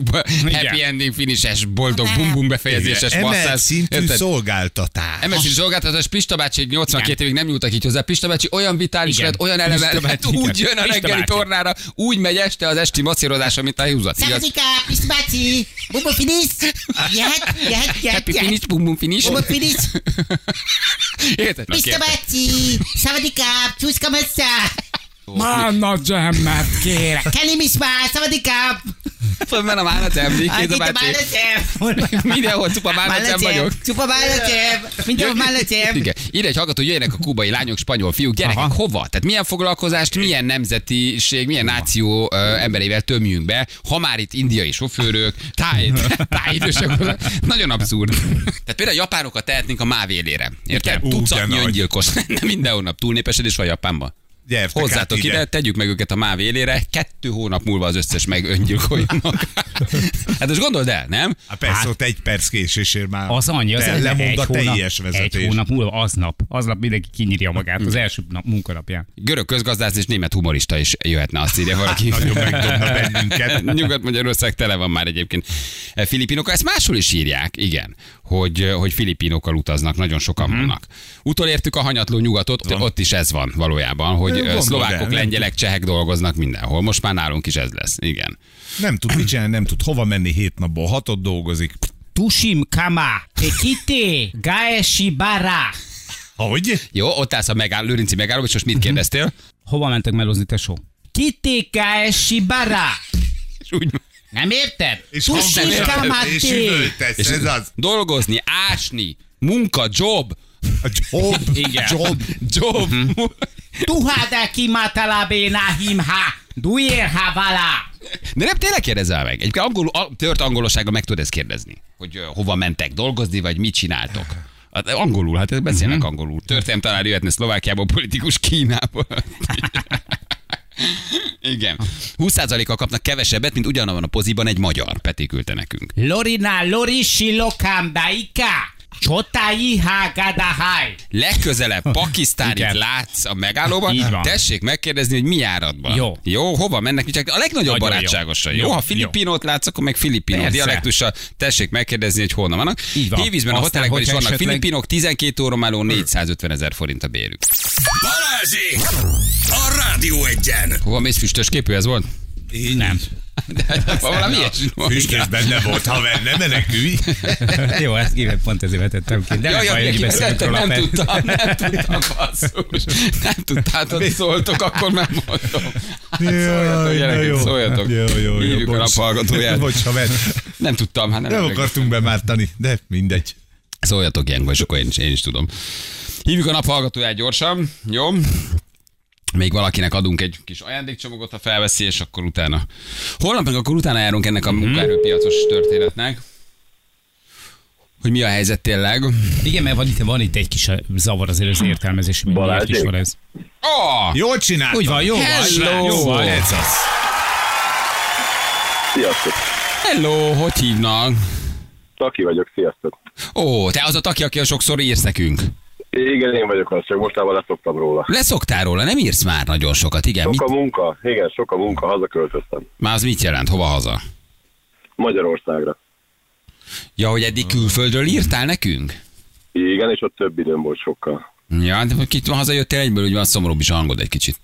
happy ending finishes, boldog bum bum befejezéses masszázs. szintű Érted? szolgáltatás. MSZ szolgáltatás Pista bácsi 82 évig nem nyúltak így hozzá. Pista bácsi olyan vitális lett, olyan eleve lett, úgy jön a reggeli tornára, úgy megy este az esti macérozása, mint a húzat. Szakadika, Pista bácsi, bumbo finish. Jöhet, jöhet, jöhet, Happy finish, bum bum finish. Bumbo finish. Érted? Pista bácsi, szavadika, csúszka messze. Manna dzsemmet kérek. Kenny misvá, szavadika. Fölmen a mána cemli, Hát kéz a itt a bácsi. Mindenhol csupa mána cem vagyok. Csupa málacem. Mindenhol málacem. Igen. Ide egy hallgató, jöjjenek a kubai lányok, spanyol fiúk, gyerekek, Aha. hova? Tehát milyen foglalkozást, milyen nemzetiség, milyen náció ö, emberével tömjünk be, ha már itt indiai sofőrök, táj, tájidősök, nagyon abszurd. Tehát például a japánokat tehetnénk a máv élére. Érted? Ú, Tucatnyi de nagy. öngyilkos. Nem mindenhol túlnépesedés van Japánban. Gyertek Hozzátok át ide. tegyük meg őket a máv élére, kettő hónap múlva az összes meg öngyilkolja magát. Hát most gondold el, nem? Hát persze, ott egy perc késésért már Az annyi, az lemond a hónap, teljes vezetés. Egy hónap múlva, aznap, aznap mindenki kinyírja magát az első nap munkanapján. Görög közgazdász és német humorista is jöhetne, azt írja valaki. Hát, Nagyon megdobna bennünket. Nyugat-Magyarország tele van már egyébként filipinokkal. Ezt máshol is írják, igen, hogy, hogy filipinokkal utaznak, nagyon sokan Mhm. vannak. Utolértük a hanyatló nyugatot, ott, ott is ez van valójában, hogy El, szlovákok, nem lengyelek, csehek dolgoznak mindenhol. Most már nálunk is ez lesz, igen. Nem tud mit csinálni, nem tud hova menni, hét napból hatot dolgozik. Tusim kama, ekite, gaesi bara. Hogy? Jó, ott állsz a megáll, Lőrinci megálló, és most mit kérdeztél? Hova mentek melózni, tesó? Kite, gaesi bara. És úgy, Nem érted? És Tusim hangos- kama, és te. üvöltesz, és ez az. dolgozni, ásni, munka, job, A job, Igen. job. job. Tuhada kimatalabe nahimha. Duérha vala. De nem tényleg kérdezel meg. Egyébként angol, a, tört angolossággal meg tudod ezt kérdezni, hogy ö, hova mentek dolgozni, vagy mit csináltok. Hát, angolul, hát beszélnek uh-huh. angolul. Történelem talán jöhetne Szlovákiából, politikus Kínából. Igen. 20%-kal kapnak kevesebbet, mint ugyanabban a poziban egy magyar. Peti küldte nekünk. Lorina, lori silokam ha gadahai. Legközelebb Pakisztánit látsz a megállóban, tessék megkérdezni, hogy mi járatban. Jó. Jó, hova mennek? Csak a legnagyobb Nagyon jó. barátságosan. Jó, Jó, ha jó. filipinót látsz, akkor meg filipinó dialektussal tessék megkérdezni, hogy honnan vannak. Így van. Hévízben a Aztán, hotelekben is vannak esetleg- filipinok, 12 óromáló 450 ezer forint a bérük. Balázsi! A Rádió egyen! Hova mész füstös képű ez volt? Nem. De, valami ilyesmi volt. Füstös benne volt, haver, ne menekülj. Jó, ezt kívül pont ezért vetettem ki. De Ja, nem ja, baj, hogy beszélünk nem, róla. nem Peti. tudtam, nem tudtam, basszus. Nem tudtátok, szóltok, akkor nem mondom. Hát szóljatok, gyerekek, jó. szóljatok. Jó, jó, jó. Hívjuk a naphallgatóját. Bocs, haver. Nem tudtam, hát nem, Nem akartunk bemártani, de mindegy. Szóljatok ilyenkor, és akkor én is, én is tudom. Hívjuk a naphallgatóját gyorsan, jó? Még valakinek adunk egy kis ajándékcsomagot, ha felveszi, és akkor utána. Holnap meg akkor utána járunk ennek a munkaerőpiacos történetnek. Hogy mi a helyzet tényleg. Igen, mert van itt, van itt egy kis zavar azért az értelmezés, hogy miért is van ez. Oh! Jól csináltam. Úgy van, jó van, jó van. Ez az. Sziasztok! Hello, hogy hívnak? Taki vagyok, sziasztok! Ó, te az a taki, aki sokszor írsz nekünk. Igen, én vagyok az, csak mostában leszoktam róla. Leszoktál róla, nem írsz már nagyon sokat, igen. Sok Mit, a munka, igen, sok a munka, hazaköltöztem. már az mit jelent, hova haza? Magyarországra. Ja, hogy eddig külföldről írtál nekünk? Igen, és ott több időm volt sokkal. Ja, de kit hazajöttél egyből, úgy van szomorúbb is a hangod egy kicsit.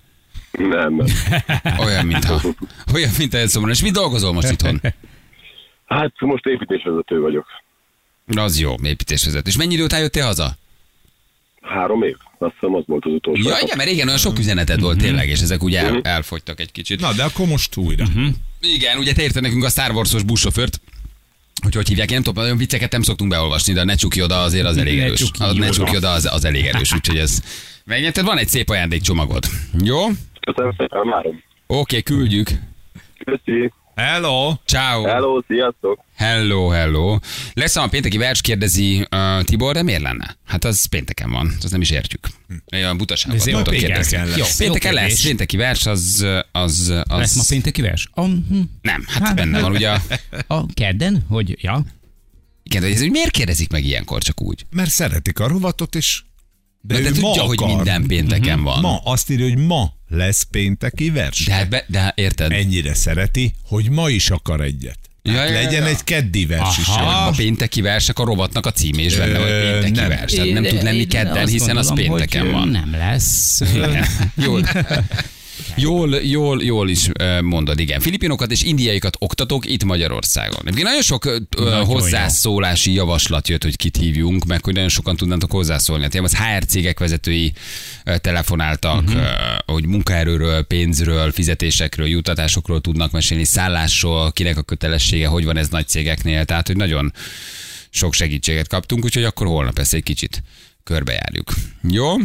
Nem, nem. Olyan, mintha, olyan, mintha egy szomorú. És mit dolgozol most itthon? Hát most építésvezető vagyok. Az jó, építésvezető. És mennyi idő után jöttél haza? Három év. Azt hiszem az volt az utolsó. Ja, igen, mert régen olyan sok üzeneted volt tényleg, és ezek úgy el, elfogytak egy kicsit. Na, de akkor most újra. Igen, ugye te érted nekünk a Star Wars-os buszsofőrt, hogy hogy hívják, én nem tudom, olyan vicceket nem szoktunk beolvasni, de a ne csukj oda azért az elég Ne erős. csukj A ne csukj oda az, az elég erős, úgyhogy ez megnyerted, van egy szép ajándékcsomagod. Jó? Oké, Köszönöm szépen, várom. küldjük. Köszi. Hello. Ciao. Hello, sziasztok. Hello, hello. Lesz a pénteki vers, kérdezi uh, Tibor, de miért lenne? Hát az pénteken van, azt nem is értjük. Olyan butaságot Ezért tudok kérdezni. lesz. Jó, pénteken kérdés. lesz, pénteki vers, az, az, az... Lesz ma pénteki vers? Hm, Nem, hát benne van ugye. a- a kedden? Hogy, ja? Igen, de ez, hogy miért kérdezik meg ilyenkor csak úgy? Mert szeretik a rovatot, és de, De, de tudja, hogy akar. minden pénteken van. Ma azt írja, hogy ma lesz pénteki verseny. De, hát be, de érted? Ennyire szereti, hogy ma is akar egyet. Ja, Hát ja, ja, legyen ja. egy keddi vers is. Aha, a pénteki versek a rovatnak a címe is benne, hogy pénteki nem. vers. Tehát nem tud lenni kedden, hiszen az pénteken van. Nem lesz. Jól. Jól, jól, jól is mondod, igen. Filipinokat és indiaiakat oktatok itt Magyarországon. Egyébként nagyon sok Nagyon hozzászólási javaslat jött, hogy kit hívjunk, meg hogy nagyon sokan tudnátok hozzászólni. Hát az HR cégek vezetői telefonáltak, uh-huh. hogy munkaerőről, pénzről, fizetésekről, jutatásokról tudnak mesélni, szállásról, kinek a kötelessége, hogy van ez nagy cégeknél. Tehát, hogy nagyon sok segítséget kaptunk, úgyhogy akkor holnap ezt egy kicsit körbejárjuk. Jó?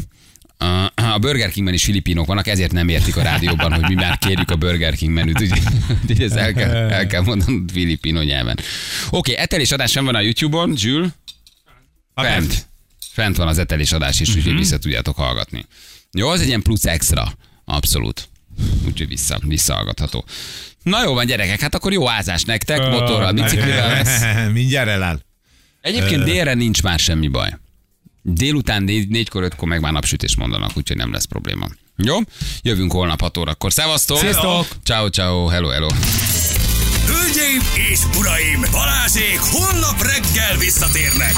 A- Burger Kingben is filipinok vannak, ezért nem értik a rádióban, hogy mi már kérjük a Burger King menüt, úgyhogy ezt el kell, el kell mondanod filipino nyelven. Oké, okay, etelés adás sem van a YouTube-on, Jules? Fent. Fent van az etelés adás is, úgyhogy vissza tudjátok hallgatni. Jó, az egy ilyen plusz extra. Abszolút. Úgyhogy vissza, visszahallgatható. Na jó van, gyerekek, hát akkor jó ázás nektek, motorral, biciklivel. Mindjárt eláll. Egyébként délre nincs már semmi baj. Délután négy, négykor, ötkor meg már napsütés mondanak, úgyhogy nem lesz probléma. Jó? Jövünk holnap 6 órakor. Szevasztok! Sziasztok! Ciao, ciao, hello, hello! Hölgyeim és uraim, Balázsék holnap reggel visszatérnek.